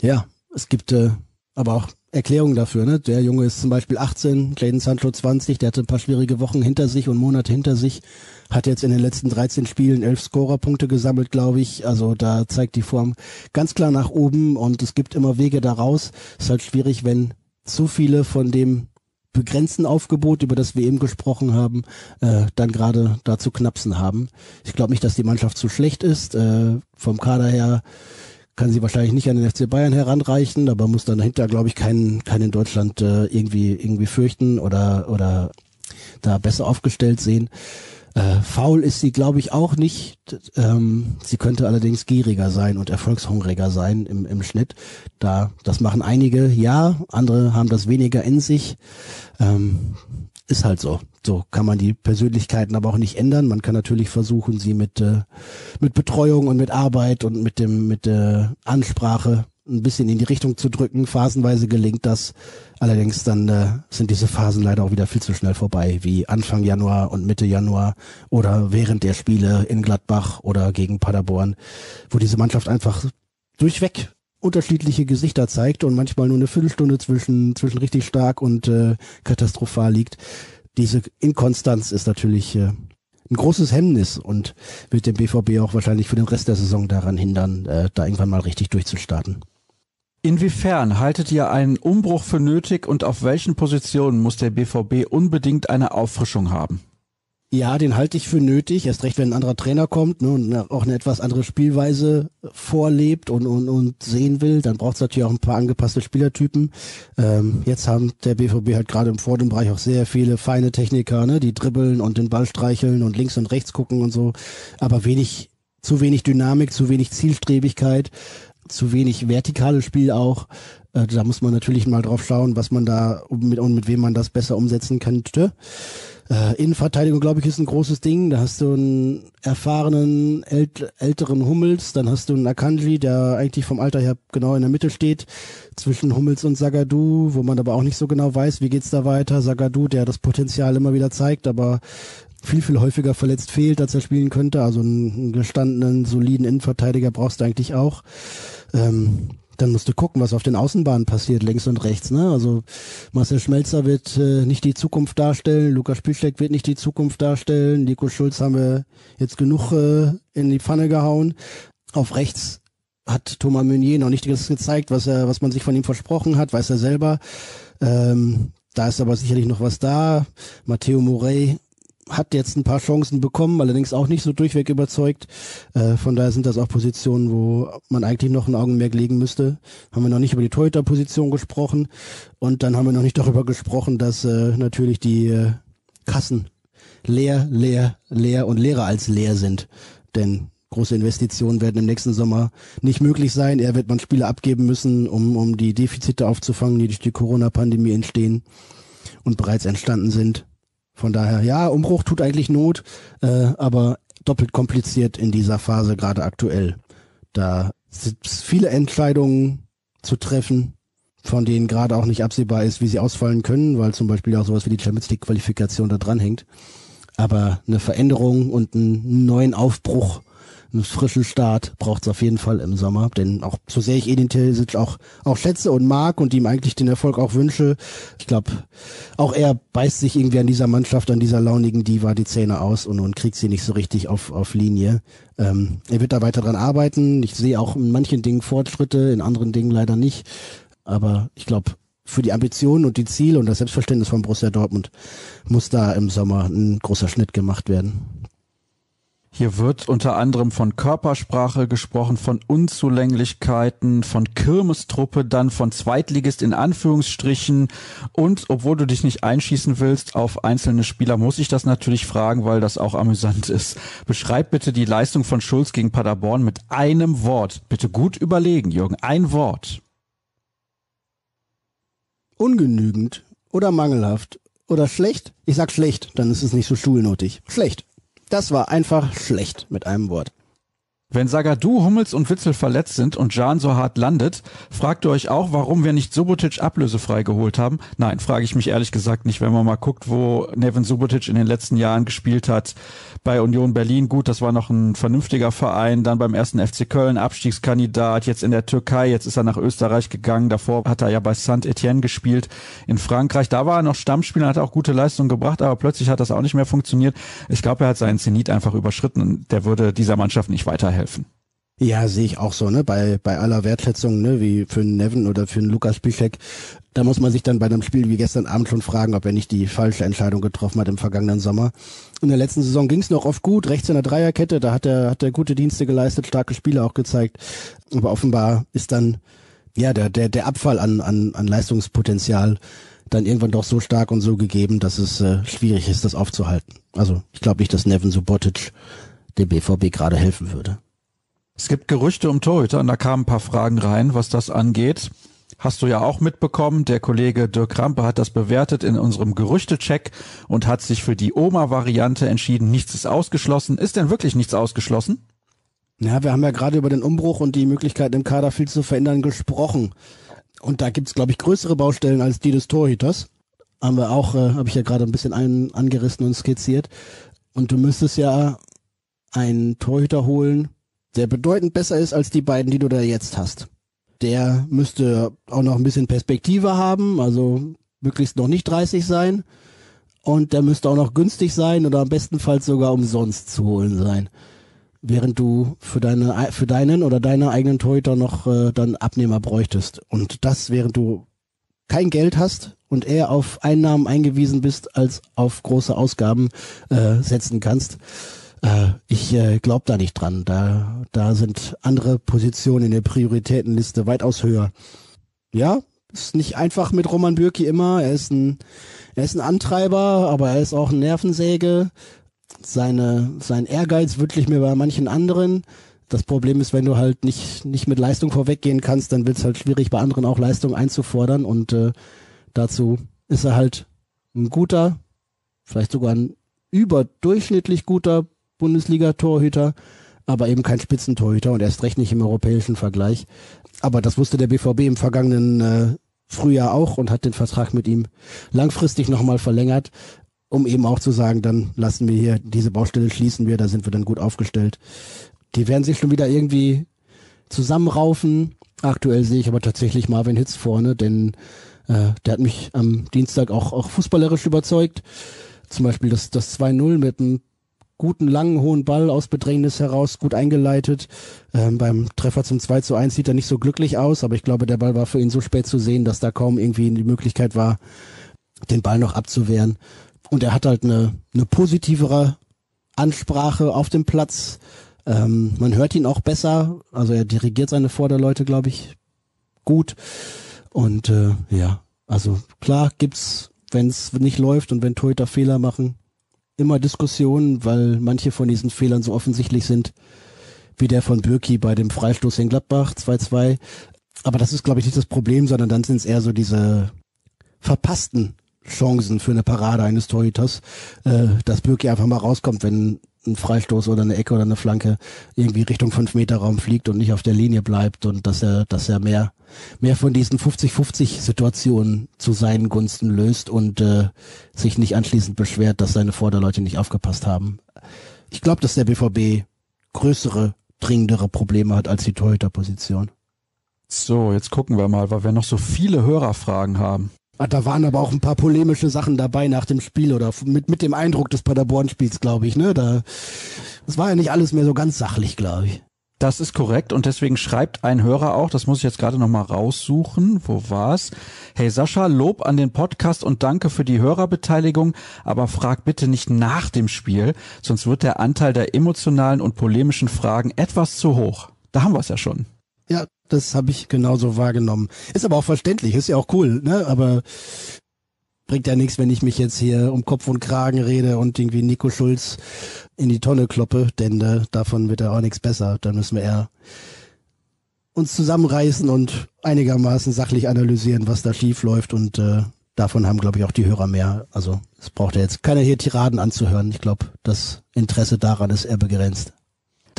Ja, es gibt äh, aber auch Erklärungen dafür. Ne? Der Junge ist zum Beispiel 18, Jaden Sancho 20, der hatte ein paar schwierige Wochen hinter sich und Monate hinter sich, hat jetzt in den letzten 13 Spielen elf Scorerpunkte gesammelt, glaube ich. Also da zeigt die Form ganz klar nach oben und es gibt immer Wege daraus. Es ist halt schwierig, wenn zu viele von dem begrenzten Aufgebot, über das wir eben gesprochen haben, äh, dann gerade da zu knapsen haben. Ich glaube nicht, dass die Mannschaft zu schlecht ist. Äh, vom Kader her kann sie wahrscheinlich nicht an den FC Bayern heranreichen, aber muss dann dahinter, glaube ich, keinen, keinen in Deutschland äh, irgendwie, irgendwie fürchten oder, oder da besser aufgestellt sehen. Äh, faul ist sie, glaube ich, auch nicht. Ähm, sie könnte allerdings gieriger sein und erfolgshungriger sein im, im Schnitt. Da, das machen einige, ja, andere haben das weniger in sich. Ähm, ist halt so. So kann man die Persönlichkeiten aber auch nicht ändern. Man kann natürlich versuchen, sie mit, äh, mit Betreuung und mit Arbeit und mit dem, mit der Ansprache ein bisschen in die Richtung zu drücken. Phasenweise gelingt das. Allerdings dann äh, sind diese Phasen leider auch wieder viel zu schnell vorbei, wie Anfang Januar und Mitte Januar oder während der Spiele in Gladbach oder gegen Paderborn, wo diese Mannschaft einfach durchweg unterschiedliche Gesichter zeigt und manchmal nur eine Viertelstunde zwischen, zwischen richtig stark und äh, katastrophal liegt. Diese Inkonstanz ist natürlich äh, ein großes Hemmnis und wird den BVB auch wahrscheinlich für den Rest der Saison daran hindern, äh, da irgendwann mal richtig durchzustarten. Inwiefern haltet ihr einen Umbruch für nötig und auf welchen Positionen muss der BVB unbedingt eine Auffrischung haben? Ja, den halte ich für nötig, erst recht, wenn ein anderer Trainer kommt ne, und auch eine etwas andere Spielweise vorlebt und, und, und sehen will, dann braucht es natürlich auch ein paar angepasste Spielertypen. Ähm, jetzt haben der BVB halt gerade im vorderen Bereich auch sehr viele feine Techniker, ne, die dribbeln und den Ball streicheln und links und rechts gucken und so, aber wenig, zu wenig Dynamik, zu wenig Zielstrebigkeit, zu wenig vertikales Spiel auch. Äh, da muss man natürlich mal drauf schauen, was man da mit und mit wem man das besser umsetzen könnte. Äh, Innenverteidigung, glaube ich, ist ein großes Ding. Da hast du einen erfahrenen, ält älteren Hummels, dann hast du einen Akanji, der eigentlich vom Alter her genau in der Mitte steht, zwischen Hummels und Sagadu, wo man aber auch nicht so genau weiß, wie geht's da weiter. Sagadu, der das Potenzial immer wieder zeigt, aber viel, viel häufiger verletzt fehlt, als er spielen könnte. Also einen gestandenen, soliden Innenverteidiger brauchst du eigentlich auch. Ähm, dann musst du gucken, was auf den Außenbahnen passiert, links und rechts. Ne? Also Marcel Schmelzer wird äh, nicht die Zukunft darstellen, Lukas Spielsteck wird nicht die Zukunft darstellen, Nico Schulz haben wir jetzt genug äh, in die Pfanne gehauen. Auf rechts hat Thomas Meunier noch nicht das gezeigt, was er, was man sich von ihm versprochen hat, weiß er selber. Ähm, da ist aber sicherlich noch was da. Matteo Morey hat jetzt ein paar Chancen bekommen, allerdings auch nicht so durchweg überzeugt. Äh, von daher sind das auch Positionen, wo man eigentlich noch ein Augenmerk legen müsste. Haben wir noch nicht über die Torhüter-Position gesprochen und dann haben wir noch nicht darüber gesprochen, dass äh, natürlich die äh, Kassen leer, leer, leer und leerer als leer sind. Denn große Investitionen werden im nächsten Sommer nicht möglich sein. Er wird man Spiele abgeben müssen, um, um die Defizite aufzufangen, die durch die Corona-Pandemie entstehen und bereits entstanden sind. Von daher, ja, Umbruch tut eigentlich Not, äh, aber doppelt kompliziert in dieser Phase gerade aktuell. Da sind viele Entscheidungen zu treffen, von denen gerade auch nicht absehbar ist, wie sie ausfallen können, weil zum Beispiel auch sowas wie die Champions League Qualifikation da dran hängt. Aber eine Veränderung und einen neuen Aufbruch einen frischen Start braucht es auf jeden Fall im Sommer. Denn auch so sehr ich Edin Terzic auch, auch schätze und mag und ihm eigentlich den Erfolg auch wünsche, ich glaube, auch er beißt sich irgendwie an dieser Mannschaft, an dieser launigen Diva die Zähne aus und, und kriegt sie nicht so richtig auf, auf Linie. Ähm, er wird da weiter dran arbeiten. Ich sehe auch in manchen Dingen Fortschritte, in anderen Dingen leider nicht. Aber ich glaube, für die Ambitionen und die Ziele und das Selbstverständnis von Borussia Dortmund muss da im Sommer ein großer Schnitt gemacht werden. Hier wird unter anderem von Körpersprache gesprochen, von Unzulänglichkeiten, von Kirmestruppe, dann von Zweitligist in Anführungsstrichen. Und obwohl du dich nicht einschießen willst auf einzelne Spieler, muss ich das natürlich fragen, weil das auch amüsant ist. Beschreib bitte die Leistung von Schulz gegen Paderborn mit einem Wort. Bitte gut überlegen, Jürgen. Ein Wort. Ungenügend oder mangelhaft oder schlecht? Ich sag schlecht, dann ist es nicht so schulnotig. Schlecht. Das war einfach schlecht mit einem Wort. Wenn Sagadu, Hummels und Witzel verletzt sind und Jan so hart landet, fragt ihr euch auch, warum wir nicht Subotic ablösefrei geholt haben? Nein, frage ich mich ehrlich gesagt nicht, wenn man mal guckt, wo Nevin Subotic in den letzten Jahren gespielt hat. Bei Union Berlin, gut, das war noch ein vernünftiger Verein, dann beim ersten FC Köln, Abstiegskandidat, jetzt in der Türkei, jetzt ist er nach Österreich gegangen, davor hat er ja bei Saint-Etienne gespielt in Frankreich, da war er noch Stammspieler, hat auch gute Leistungen gebracht, aber plötzlich hat das auch nicht mehr funktioniert. Ich glaube, er hat seinen Zenit einfach überschritten und der würde dieser Mannschaft nicht weiterhelfen. helfen. Ja, sehe ich auch so, ne? Bei, bei aller Wertschätzung, ne, wie für einen Nevin oder für einen Lukas Piszek, da muss man sich dann bei einem Spiel wie gestern Abend schon fragen, ob er nicht die falsche Entscheidung getroffen hat im vergangenen Sommer. In der letzten Saison ging es noch oft gut, rechts in der Dreierkette, da hat er, hat er gute Dienste geleistet, starke Spiele auch gezeigt. Aber offenbar ist dann, ja, der, der, der Abfall an, an, an Leistungspotenzial dann irgendwann doch so stark und so gegeben, dass es äh, schwierig ist, das aufzuhalten. Also ich glaube nicht, dass Nevin Subotic dem BVB gerade helfen würde. Es gibt Gerüchte um Torhüter und da kamen ein paar Fragen rein, was das angeht. Hast du ja auch mitbekommen, der Kollege Dirk Rampe hat das bewertet in unserem Gerüchtecheck und hat sich für die Oma-Variante entschieden. Nichts ist ausgeschlossen. Ist denn wirklich nichts ausgeschlossen? Ja, wir haben ja gerade über den Umbruch und die Möglichkeit im Kader viel zu verändern gesprochen. Und da gibt's, glaube ich, größere Baustellen als die des Torhüters. Haben wir auch, äh, habe ich ja gerade ein bisschen ein, angerissen und skizziert. Und du müsstest ja einen Torhüter holen, der bedeutend besser ist als die beiden, die du da jetzt hast. Der müsste auch noch ein bisschen Perspektive haben, also möglichst noch nicht 30 sein. Und der müsste auch noch günstig sein oder am bestenfalls sogar umsonst zu holen sein. Während du für deine für deinen oder deine eigenen Torhüter noch äh, dann Abnehmer bräuchtest. Und das, während du kein Geld hast und eher auf Einnahmen eingewiesen bist, als auf große Ausgaben äh, setzen kannst. Äh, ich äh, glaube da nicht dran. Da, da sind andere Positionen in der Prioritätenliste weitaus höher. Ja, ist nicht einfach mit Roman Bürki immer. Er ist ein, er ist ein Antreiber, aber er ist auch ein Nervensäge. Seine, sein Ehrgeiz wirklich mir bei manchen anderen. Das Problem ist, wenn du halt nicht, nicht mit Leistung vorweggehen kannst, dann wird es halt schwierig, bei anderen auch Leistung einzufordern. Und äh, dazu ist er halt ein guter, vielleicht sogar ein überdurchschnittlich guter Bundesliga-Torhüter, aber eben kein Spitzentorhüter und erst recht nicht im europäischen Vergleich. Aber das wusste der BVB im vergangenen äh, Frühjahr auch und hat den Vertrag mit ihm langfristig nochmal verlängert, um eben auch zu sagen, dann lassen wir hier diese Baustelle schließen wir, da sind wir dann gut aufgestellt. Die werden sich schon wieder irgendwie zusammenraufen. Aktuell sehe ich aber tatsächlich Marvin Hitz vorne, denn äh, der hat mich am Dienstag auch, auch fußballerisch überzeugt. Zum Beispiel das, das 2-0 mit einem guten, langen, hohen Ball aus Bedrängnis heraus, gut eingeleitet. Ähm, beim Treffer zum 2 zu 1 sieht er nicht so glücklich aus, aber ich glaube, der Ball war für ihn so spät zu sehen, dass da kaum irgendwie die Möglichkeit war, den Ball noch abzuwehren. Und er hat halt eine, eine positivere Ansprache auf dem Platz. Ähm, man hört ihn auch besser, also er dirigiert seine Vorderleute, glaube ich, gut. Und äh, ja, also klar gibt's, wenn es nicht läuft und wenn Torhüter Fehler machen, immer Diskussionen, weil manche von diesen Fehlern so offensichtlich sind, wie der von Bürki bei dem Freistoß in Gladbach 2-2. Aber das ist, glaube ich, nicht das Problem, sondern dann sind es eher so diese verpassten Chancen für eine Parade eines Torhüters, äh, dass Bürki einfach mal rauskommt, wenn ein Freistoß oder eine Ecke oder eine Flanke irgendwie Richtung 5 Meter Raum fliegt und nicht auf der Linie bleibt und dass er, dass er mehr, mehr von diesen 50-50 Situationen zu seinen Gunsten löst und äh, sich nicht anschließend beschwert, dass seine Vorderleute nicht aufgepasst haben. Ich glaube, dass der BVB größere, dringendere Probleme hat als die Torhüterposition. So, jetzt gucken wir mal, weil wir noch so viele Hörerfragen haben. Ah, da waren aber auch ein paar polemische Sachen dabei nach dem Spiel oder mit, mit dem Eindruck des Paderborn-Spiels, glaube ich. Ne? Da, das war ja nicht alles mehr so ganz sachlich, glaube ich. Das ist korrekt und deswegen schreibt ein Hörer auch, das muss ich jetzt gerade nochmal raussuchen, wo war's? Hey Sascha, Lob an den Podcast und danke für die Hörerbeteiligung, aber frag bitte nicht nach dem Spiel, sonst wird der Anteil der emotionalen und polemischen Fragen etwas zu hoch. Da haben wir es ja schon. Ja, das habe ich genauso wahrgenommen. Ist aber auch verständlich, ist ja auch cool, ne? Aber bringt ja nichts, wenn ich mich jetzt hier um Kopf und Kragen rede und irgendwie Nico Schulz in die Tonne kloppe, denn äh, davon wird ja auch nichts besser. Dann müssen wir eher uns zusammenreißen und einigermaßen sachlich analysieren, was da schief läuft und äh, davon haben, glaube ich, auch die Hörer mehr. Also es braucht ja jetzt keiner hier Tiraden anzuhören. Ich glaube, das Interesse daran ist eher begrenzt.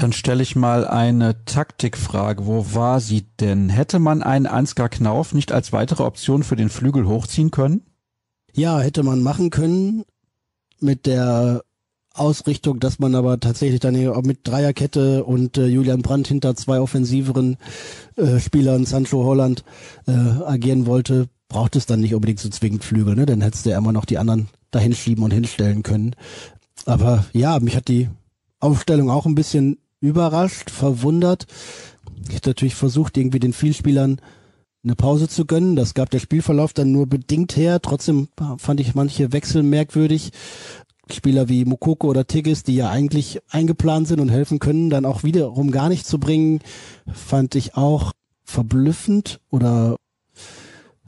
Dann stelle ich mal eine Taktikfrage. Wo war sie denn? Hätte man einen Ansgar Knauf nicht als weitere Option für den Flügel hochziehen können? Ja, hätte man machen können mit der Ausrichtung, dass man aber tatsächlich dann mit Dreierkette und äh, Julian Brandt hinter zwei offensiveren äh, Spielern, Sancho Holland, äh, agieren wollte, braucht es dann nicht unbedingt so zwingend Flügel, ne? Dann hättest du ja immer noch die anderen dahin schieben und hinstellen können. Aber ja, mich hat die Aufstellung auch ein bisschen überrascht, verwundert. Ich hätte natürlich versucht, irgendwie den Vielspielern eine Pause zu gönnen. Das gab der Spielverlauf dann nur bedingt her. Trotzdem fand ich manche Wechsel merkwürdig. Spieler wie Mokoko oder Tigges, die ja eigentlich eingeplant sind und helfen können, dann auch wiederum gar nicht zu bringen, fand ich auch verblüffend oder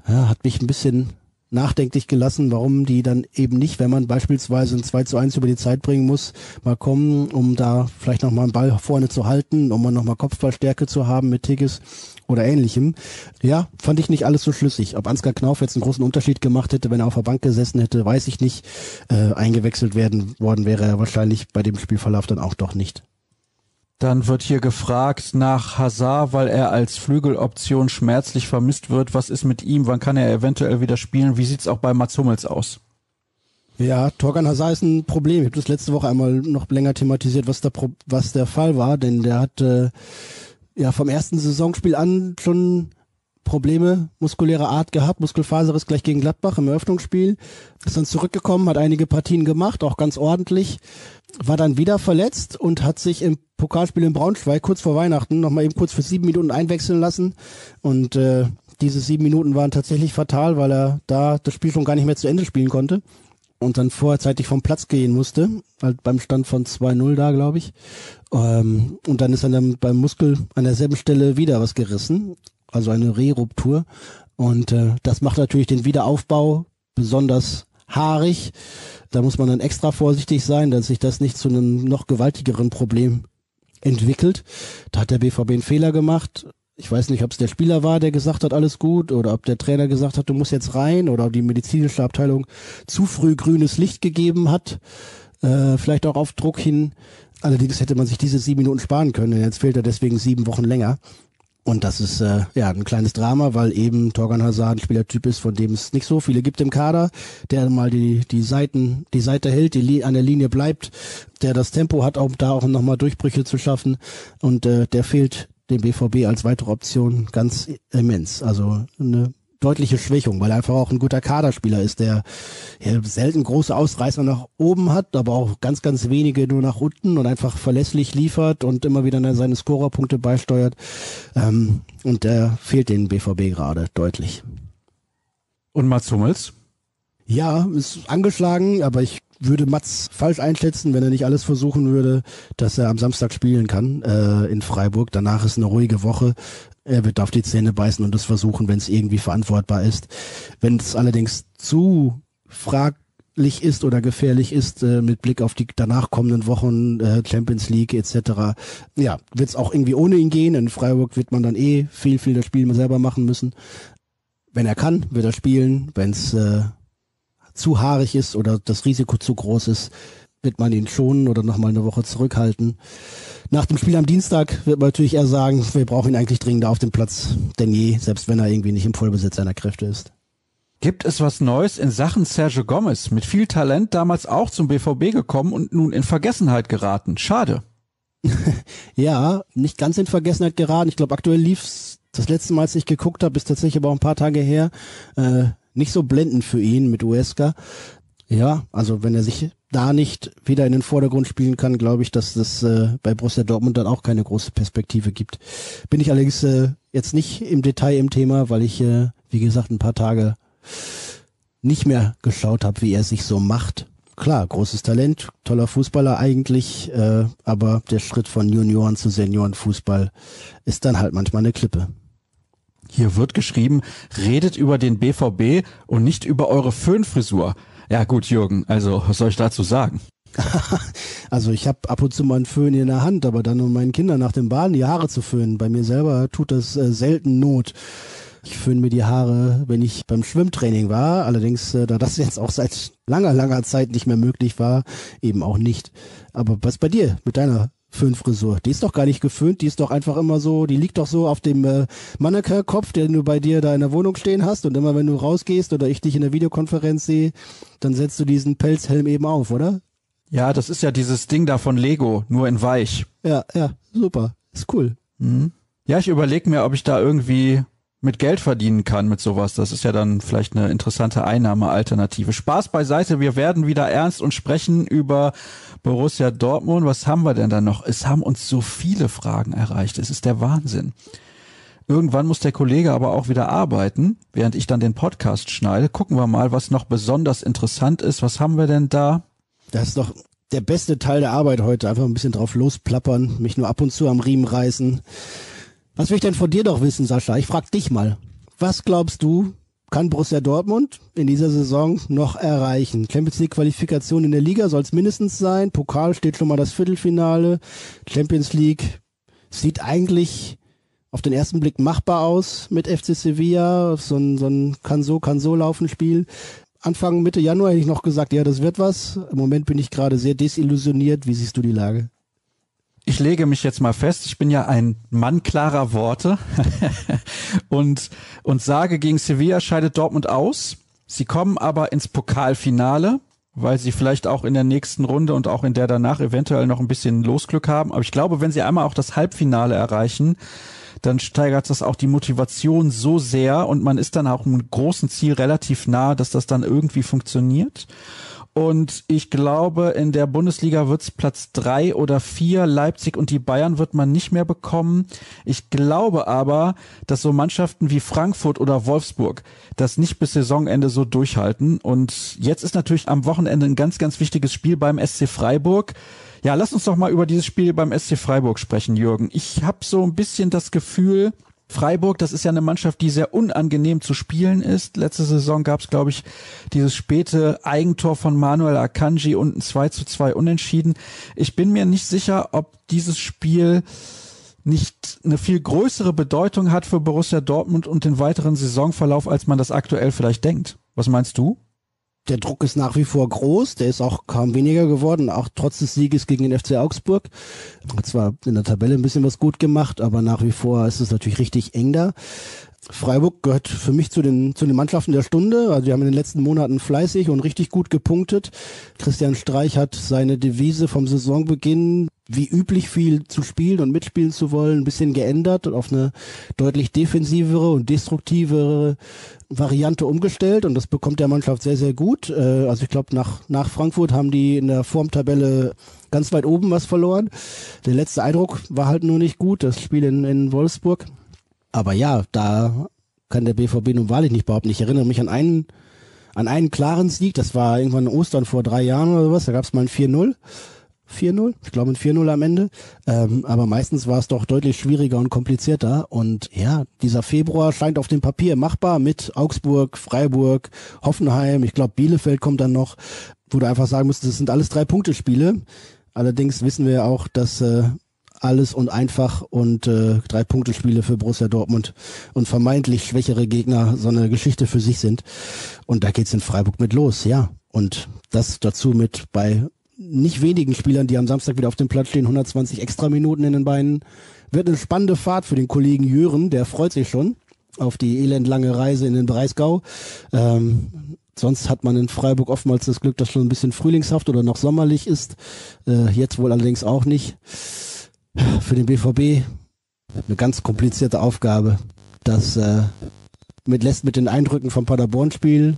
ja, hat mich ein bisschen nachdenklich gelassen, warum die dann eben nicht, wenn man beispielsweise ein 2 zu 1 über die Zeit bringen muss, mal kommen, um da vielleicht nochmal einen Ball vorne zu halten, um mal nochmal Kopfballstärke zu haben mit Tigges oder ähnlichem. Ja, fand ich nicht alles so schlüssig. Ob Ansgar Knauf jetzt einen großen Unterschied gemacht hätte, wenn er auf der Bank gesessen hätte, weiß ich nicht. Äh, eingewechselt werden worden wäre er wahrscheinlich bei dem Spielverlauf dann auch doch nicht. Dann wird hier gefragt nach Hazard, weil er als Flügeloption schmerzlich vermisst wird. Was ist mit ihm? Wann kann er eventuell wieder spielen? Wie sieht's auch bei Mats Hummels aus? Ja, Torgan Hazard ist ein Problem. Ich habe das letzte Woche einmal noch länger thematisiert, was der, Pro was der Fall war, denn der hat äh, ja vom ersten Saisonspiel an schon Probleme muskulärer Art gehabt, Muskelfaserriss gleich gegen Gladbach im Eröffnungsspiel, ist dann zurückgekommen, hat einige Partien gemacht, auch ganz ordentlich, war dann wieder verletzt und hat sich im Pokalspiel in Braunschweig kurz vor Weihnachten nochmal eben kurz für sieben Minuten einwechseln lassen. Und äh, diese sieben Minuten waren tatsächlich fatal, weil er da das Spiel schon gar nicht mehr zu Ende spielen konnte und dann vorzeitig vom Platz gehen musste, halt beim Stand von 2-0 da, glaube ich. Ähm, und dann ist er dann beim Muskel an derselben Stelle wieder was gerissen also eine Rehruptur. Und äh, das macht natürlich den Wiederaufbau besonders haarig. Da muss man dann extra vorsichtig sein, dass sich das nicht zu einem noch gewaltigeren Problem entwickelt. Da hat der BVB einen Fehler gemacht. Ich weiß nicht, ob es der Spieler war, der gesagt hat, alles gut, oder ob der Trainer gesagt hat, du musst jetzt rein, oder ob die medizinische Abteilung zu früh grünes Licht gegeben hat, äh, vielleicht auch auf Druck hin. Allerdings hätte man sich diese sieben Minuten sparen können. Jetzt fehlt er deswegen sieben Wochen länger. Und das ist äh, ja ein kleines Drama, weil eben Torgan Hazard ein Spielertyp ist, von dem es nicht so viele gibt im Kader, der mal die die Seiten die Seite hält, die an der Linie bleibt, der das Tempo hat, um da auch nochmal Durchbrüche zu schaffen. Und äh, der fehlt dem BVB als weitere Option ganz immens. Also eine deutliche Schwächung, weil er einfach auch ein guter Kaderspieler ist, der selten große Ausreißer nach oben hat, aber auch ganz, ganz wenige nur nach unten und einfach verlässlich liefert und immer wieder seine Scorerpunkte beisteuert. Ähm, und der fehlt den BVB gerade deutlich. Und Mats Hummels? Ja, ist angeschlagen, aber ich würde Mats falsch einschätzen, wenn er nicht alles versuchen würde, dass er am Samstag spielen kann äh, in Freiburg. Danach ist eine ruhige Woche. Er wird auf die Zähne beißen und es versuchen, wenn es irgendwie verantwortbar ist. Wenn es allerdings zu fraglich ist oder gefährlich ist äh, mit Blick auf die danach kommenden Wochen äh, Champions League etc. Ja, wird es auch irgendwie ohne ihn gehen. In Freiburg wird man dann eh viel, viel das Spiel selber machen müssen. Wenn er kann, wird er spielen. Wenn es äh, zu haarig ist oder das Risiko zu groß ist, wird man ihn schonen oder nochmal eine Woche zurückhalten. Nach dem Spiel am Dienstag wird man natürlich eher sagen, wir brauchen ihn eigentlich dringender auf dem Platz denn je, selbst wenn er irgendwie nicht im Vollbesitz seiner Kräfte ist. Gibt es was Neues in Sachen Sergio Gomez? Mit viel Talent damals auch zum BVB gekommen und nun in Vergessenheit geraten. Schade. ja, nicht ganz in Vergessenheit geraten. Ich glaube, aktuell lief's das letzte Mal, als ich geguckt habe, ist tatsächlich aber auch ein paar Tage her, äh, nicht so blendend für ihn mit Uesca. Ja, also wenn er sich da nicht wieder in den Vordergrund spielen kann, glaube ich, dass das äh, bei Borussia Dortmund dann auch keine große Perspektive gibt. Bin ich allerdings äh, jetzt nicht im Detail im Thema, weil ich, äh, wie gesagt, ein paar Tage nicht mehr geschaut habe, wie er sich so macht. Klar, großes Talent, toller Fußballer eigentlich, äh, aber der Schritt von Junioren zu Seniorenfußball ist dann halt manchmal eine Klippe. Hier wird geschrieben, redet über den BVB und nicht über eure Föhnfrisur. Ja gut, Jürgen, also was soll ich dazu sagen? also ich habe ab und zu mal einen Föhn in der Hand, aber dann um meinen Kindern nach dem Baden die Haare zu föhnen. Bei mir selber tut das äh, selten Not. Ich föhne mir die Haare, wenn ich beim Schwimmtraining war. Allerdings, äh, da das jetzt auch seit langer, langer Zeit nicht mehr möglich war, eben auch nicht. Aber was bei dir mit deiner Föhnfrisur. Die ist doch gar nicht geföhnt, die ist doch einfach immer so, die liegt doch so auf dem äh, Mannequin-Kopf, den du bei dir da in der Wohnung stehen hast und immer wenn du rausgehst oder ich dich in der Videokonferenz sehe, dann setzt du diesen Pelzhelm eben auf, oder? Ja, das ist ja dieses Ding da von Lego, nur in weich. Ja, ja, super. Ist cool. Mhm. Ja, ich überlege mir, ob ich da irgendwie mit Geld verdienen kann mit sowas. Das ist ja dann vielleicht eine interessante Einnahmealternative. Spaß beiseite, wir werden wieder ernst und sprechen über Borussia Dortmund. Was haben wir denn da noch? Es haben uns so viele Fragen erreicht. Es ist der Wahnsinn. Irgendwann muss der Kollege aber auch wieder arbeiten, während ich dann den Podcast schneide. Gucken wir mal, was noch besonders interessant ist. Was haben wir denn da? Das ist doch der beste Teil der Arbeit heute. Einfach ein bisschen drauf losplappern, mich nur ab und zu am Riemen reißen. Was will ich denn von dir doch wissen, Sascha? Ich frag dich mal. Was glaubst du, kann Borussia Dortmund in dieser Saison noch erreichen? Champions League Qualifikation in der Liga soll es mindestens sein. Pokal steht schon mal das Viertelfinale. Champions League sieht eigentlich auf den ersten Blick machbar aus mit FC Sevilla. So ein, so ein kann so, kann so laufen Spiel. Anfang, Mitte Januar hätte ich noch gesagt, ja, das wird was. Im Moment bin ich gerade sehr desillusioniert. Wie siehst du die Lage? Ich lege mich jetzt mal fest, ich bin ja ein Mann klarer Worte und, und sage, gegen Sevilla scheidet Dortmund aus. Sie kommen aber ins Pokalfinale, weil sie vielleicht auch in der nächsten Runde und auch in der danach eventuell noch ein bisschen Losglück haben. Aber ich glaube, wenn sie einmal auch das Halbfinale erreichen, dann steigert das auch die Motivation so sehr und man ist dann auch einem großen Ziel relativ nah, dass das dann irgendwie funktioniert. Und ich glaube, in der Bundesliga wird's Platz drei oder vier. Leipzig und die Bayern wird man nicht mehr bekommen. Ich glaube aber, dass so Mannschaften wie Frankfurt oder Wolfsburg das nicht bis Saisonende so durchhalten. Und jetzt ist natürlich am Wochenende ein ganz, ganz wichtiges Spiel beim SC Freiburg. Ja, lass uns doch mal über dieses Spiel beim SC Freiburg sprechen, Jürgen. Ich habe so ein bisschen das Gefühl, Freiburg, das ist ja eine Mannschaft, die sehr unangenehm zu spielen ist. Letzte Saison gab es, glaube ich, dieses späte Eigentor von Manuel Akanji und ein 2 zu 2 Unentschieden. Ich bin mir nicht sicher, ob dieses Spiel nicht eine viel größere Bedeutung hat für Borussia Dortmund und den weiteren Saisonverlauf, als man das aktuell vielleicht denkt. Was meinst du? Der Druck ist nach wie vor groß, der ist auch kaum weniger geworden, auch trotz des Sieges gegen den FC Augsburg. Hat zwar in der Tabelle ein bisschen was gut gemacht, aber nach wie vor ist es natürlich richtig eng da. Freiburg gehört für mich zu den, zu den Mannschaften der Stunde. Also die haben in den letzten Monaten fleißig und richtig gut gepunktet. Christian Streich hat seine Devise vom Saisonbeginn wie üblich viel zu spielen und mitspielen zu wollen, ein bisschen geändert und auf eine deutlich defensivere und destruktivere Variante umgestellt und das bekommt der Mannschaft sehr, sehr gut. Äh, also ich glaube, nach, nach Frankfurt haben die in der Formtabelle ganz weit oben was verloren. Der letzte Eindruck war halt nur nicht gut, das Spiel in, in Wolfsburg. Aber ja, da kann der BVB nun wahrlich nicht behaupten. Ich erinnere mich an einen, an einen klaren Sieg, das war irgendwann Ostern vor drei Jahren oder was, da gab es mal ein 4-0. 4-0, ich glaube ein 4-0 am Ende. Ähm, aber meistens war es doch deutlich schwieriger und komplizierter. Und ja, dieser Februar scheint auf dem Papier machbar mit Augsburg, Freiburg, Hoffenheim. Ich glaube, Bielefeld kommt dann noch, wo du einfach sagen musst, das sind alles drei Punkte-Spiele. Allerdings wissen wir ja auch, dass äh, alles und einfach und äh, drei Punkte Spiele für Borussia Dortmund und vermeintlich schwächere Gegner so eine Geschichte für sich sind. Und da geht's in Freiburg mit los, ja. Und das dazu mit bei nicht wenigen Spielern, die am Samstag wieder auf dem Platz stehen, 120 extra Minuten in den Beinen. Wird eine spannende Fahrt für den Kollegen Jören, der freut sich schon auf die elendlange Reise in den Breisgau. Ähm, sonst hat man in Freiburg oftmals das Glück, dass schon ein bisschen frühlingshaft oder noch sommerlich ist. Äh, jetzt wohl allerdings auch nicht. Für den BVB eine ganz komplizierte Aufgabe. Das äh, mit lässt mit den Eindrücken vom Paderborn-Spiel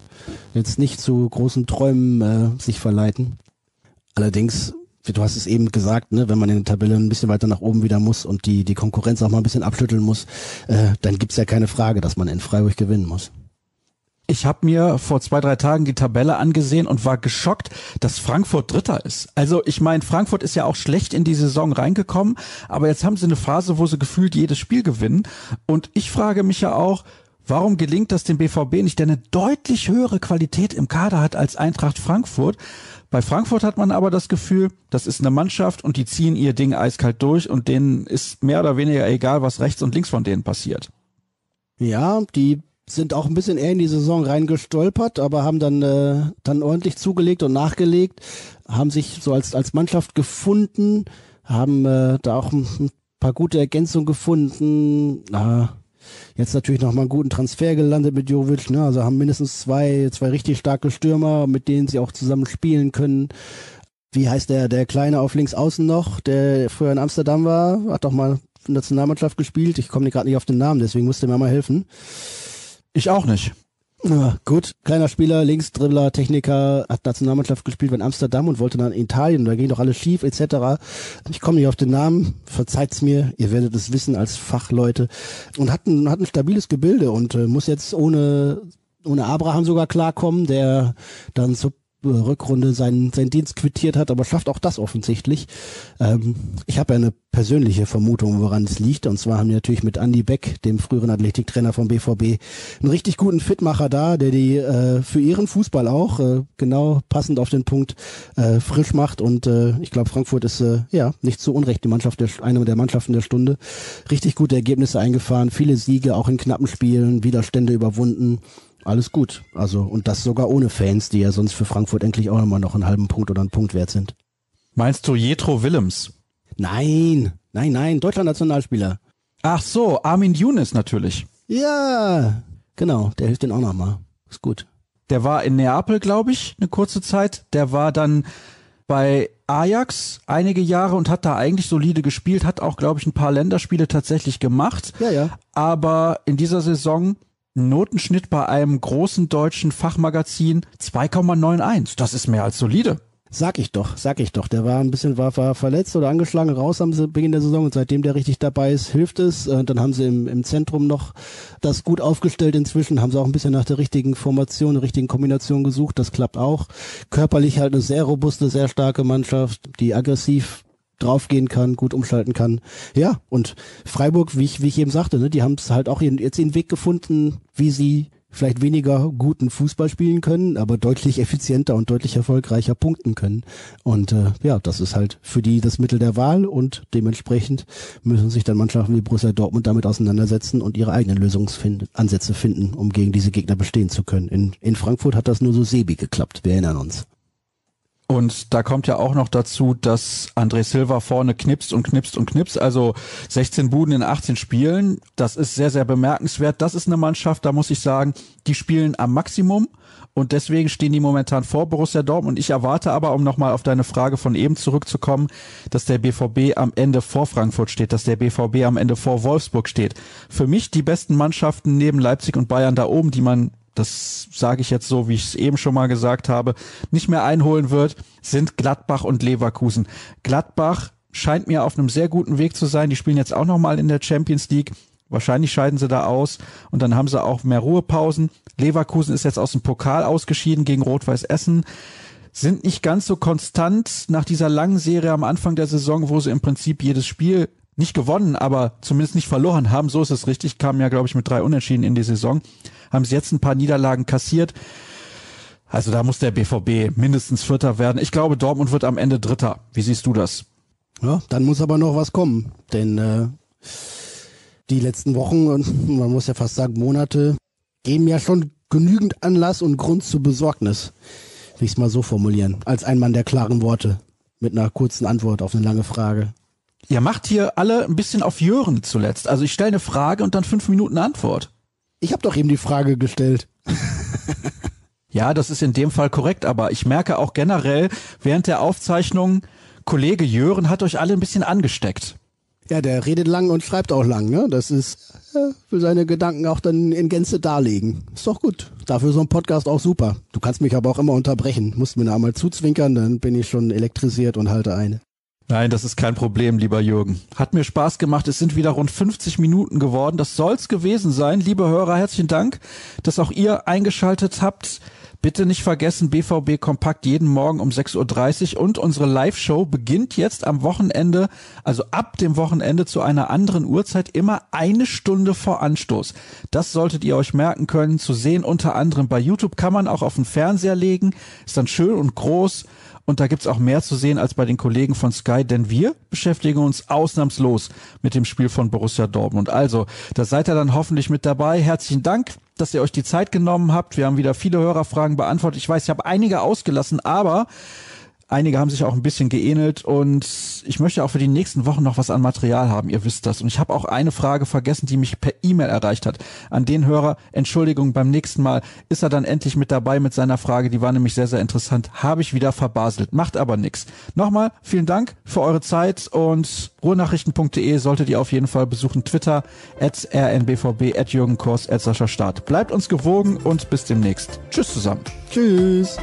jetzt nicht zu großen Träumen äh, sich verleiten. Allerdings, du hast es eben gesagt, ne, wenn man in der Tabelle ein bisschen weiter nach oben wieder muss und die, die Konkurrenz auch mal ein bisschen abschütteln muss, äh, dann gibt's ja keine Frage, dass man in Freiburg gewinnen muss. Ich habe mir vor zwei, drei Tagen die Tabelle angesehen und war geschockt, dass Frankfurt Dritter ist. Also ich meine, Frankfurt ist ja auch schlecht in die Saison reingekommen, aber jetzt haben sie eine Phase, wo sie gefühlt jedes Spiel gewinnen. Und ich frage mich ja auch, warum gelingt das dem BVB nicht, der eine deutlich höhere Qualität im Kader hat als Eintracht Frankfurt? Bei Frankfurt hat man aber das Gefühl, das ist eine Mannschaft und die ziehen ihr Ding eiskalt durch und denen ist mehr oder weniger egal, was rechts und links von denen passiert. Ja, die sind auch ein bisschen eher in die Saison reingestolpert, aber haben dann äh, dann ordentlich zugelegt und nachgelegt, haben sich so als als Mannschaft gefunden, haben äh, da auch ein, ein paar gute Ergänzungen gefunden. Ah, jetzt natürlich noch mal einen guten Transfer gelandet mit Jovic, ne? Also haben mindestens zwei, zwei richtig starke Stürmer, mit denen sie auch zusammen spielen können. Wie heißt der, der Kleine auf links außen noch, der früher in Amsterdam war, hat doch mal Nationalmannschaft gespielt. Ich komme gerade nicht auf den Namen, deswegen musste mir mal helfen. Ich auch nicht. Ja, gut, kleiner Spieler, Linksdribbler, Techniker, hat Nationalmannschaft gespielt in Amsterdam und wollte dann in Italien, da ging doch alles schief etc. Ich komme nicht auf den Namen, verzeiht's mir, ihr werdet es wissen als Fachleute und hat ein, hat ein stabiles Gebilde und äh, muss jetzt ohne ohne Abraham sogar klarkommen, der dann so Rückrunde seinen, seinen Dienst quittiert hat, aber schafft auch das offensichtlich. Ähm, ich habe ja eine persönliche Vermutung, woran es liegt. Und zwar haben die natürlich mit Andy Beck, dem früheren Athletiktrainer vom BVB, einen richtig guten Fitmacher da, der die äh, für ihren Fußball auch äh, genau passend auf den Punkt äh, frisch macht. Und äh, ich glaube, Frankfurt ist äh, ja nicht zu Unrecht die Mannschaft der, eine der Mannschaften der Stunde. Richtig gute Ergebnisse eingefahren, viele Siege auch in knappen Spielen, Widerstände überwunden alles gut. Also, und das sogar ohne Fans, die ja sonst für Frankfurt endlich auch immer noch einen halben Punkt oder einen Punkt wert sind. Meinst du Jetro Willems? Nein, nein, nein, Deutschland-Nationalspieler. Ach so, Armin Younes natürlich. Ja, genau, der hilft den auch nochmal. Ist gut. Der war in Neapel, glaube ich, eine kurze Zeit. Der war dann bei Ajax einige Jahre und hat da eigentlich solide gespielt, hat auch, glaube ich, ein paar Länderspiele tatsächlich gemacht. Ja, ja. Aber in dieser Saison Notenschnitt bei einem großen deutschen Fachmagazin 2,91. Das ist mehr als solide. Sag ich doch, sag ich doch. Der war ein bisschen war, war verletzt oder angeschlagen raus am Beginn der Saison und seitdem der richtig dabei ist, hilft es. Und dann haben sie im, im Zentrum noch das gut aufgestellt inzwischen, haben sie auch ein bisschen nach der richtigen Formation, der richtigen Kombination gesucht. Das klappt auch. Körperlich halt eine sehr robuste, sehr starke Mannschaft, die aggressiv draufgehen kann, gut umschalten kann. Ja, und Freiburg, wie ich, wie ich eben sagte, ne, die haben es halt auch ihren, jetzt den Weg gefunden, wie sie vielleicht weniger guten Fußball spielen können, aber deutlich effizienter und deutlich erfolgreicher punkten können. Und äh, ja, das ist halt für die das Mittel der Wahl und dementsprechend müssen sich dann Mannschaften wie Borussia Dortmund damit auseinandersetzen und ihre eigenen Lösungsansätze finden, um gegen diese Gegner bestehen zu können. In, in Frankfurt hat das nur so sebi geklappt, wir erinnern uns. Und da kommt ja auch noch dazu, dass André Silva vorne knipst und knipst und knipst. Also 16 Buden in 18 Spielen. Das ist sehr, sehr bemerkenswert. Das ist eine Mannschaft, da muss ich sagen, die spielen am Maximum. Und deswegen stehen die momentan vor Borussia Dortmund. Ich erwarte aber, um nochmal auf deine Frage von eben zurückzukommen, dass der BVB am Ende vor Frankfurt steht, dass der BVB am Ende vor Wolfsburg steht. Für mich die besten Mannschaften neben Leipzig und Bayern da oben, die man das sage ich jetzt so, wie ich es eben schon mal gesagt habe, nicht mehr einholen wird, sind Gladbach und Leverkusen. Gladbach scheint mir auf einem sehr guten Weg zu sein. Die spielen jetzt auch nochmal in der Champions League. Wahrscheinlich scheiden sie da aus und dann haben sie auch mehr Ruhepausen. Leverkusen ist jetzt aus dem Pokal ausgeschieden gegen Rot-Weiß Essen. Sind nicht ganz so konstant nach dieser langen Serie am Anfang der Saison, wo sie im Prinzip jedes Spiel nicht gewonnen, aber zumindest nicht verloren haben. So ist es richtig. Kamen ja, glaube ich, mit drei Unentschieden in die Saison. Haben sie jetzt ein paar Niederlagen kassiert. Also da muss der BVB mindestens Vierter werden. Ich glaube, Dortmund wird am Ende Dritter. Wie siehst du das? Ja, dann muss aber noch was kommen. Denn äh, die letzten Wochen und man muss ja fast sagen Monate geben ja schon genügend Anlass und Grund zur Besorgnis. Will ich es mal so formulieren. Als ein Mann der klaren Worte. Mit einer kurzen Antwort auf eine lange Frage. Ihr macht hier alle ein bisschen auf Jören zuletzt. Also ich stelle eine Frage und dann fünf Minuten Antwort. Ich habe doch eben die Frage gestellt. ja, das ist in dem Fall korrekt, aber ich merke auch generell während der Aufzeichnung, Kollege Jören hat euch alle ein bisschen angesteckt. Ja, der redet lang und schreibt auch lang, ne? Das ist, äh, will seine Gedanken auch dann in Gänze darlegen. Ist doch gut. Dafür so ein Podcast auch super. Du kannst mich aber auch immer unterbrechen. Musst mir da einmal zuzwinkern, dann bin ich schon elektrisiert und halte eine. Nein, das ist kein Problem, lieber Jürgen. Hat mir Spaß gemacht. Es sind wieder rund 50 Minuten geworden. Das soll's gewesen sein. Liebe Hörer, herzlichen Dank, dass auch ihr eingeschaltet habt. Bitte nicht vergessen, BVB Kompakt jeden Morgen um 6.30 Uhr und unsere Live-Show beginnt jetzt am Wochenende, also ab dem Wochenende zu einer anderen Uhrzeit, immer eine Stunde vor Anstoß. Das solltet ihr euch merken können. Zu sehen unter anderem bei YouTube kann man auch auf den Fernseher legen. Ist dann schön und groß und da gibt's auch mehr zu sehen als bei den Kollegen von Sky, denn wir beschäftigen uns ausnahmslos mit dem Spiel von Borussia Dortmund. Also, da seid ihr dann hoffentlich mit dabei. Herzlichen Dank, dass ihr euch die Zeit genommen habt. Wir haben wieder viele Hörerfragen beantwortet. Ich weiß, ich habe einige ausgelassen, aber Einige haben sich auch ein bisschen geähnelt und ich möchte auch für die nächsten Wochen noch was an Material haben, ihr wisst das. Und ich habe auch eine Frage vergessen, die mich per E-Mail erreicht hat. An den Hörer, Entschuldigung, beim nächsten Mal ist er dann endlich mit dabei mit seiner Frage, die war nämlich sehr, sehr interessant. Habe ich wieder verbaselt, macht aber nichts. Nochmal, vielen Dank für eure Zeit und ruhrnachrichten.de solltet ihr auf jeden Fall besuchen. Twitter, at rnbvb, at Jürgen Kors, at Sascha Start. Bleibt uns gewogen und bis demnächst. Tschüss zusammen. Tschüss.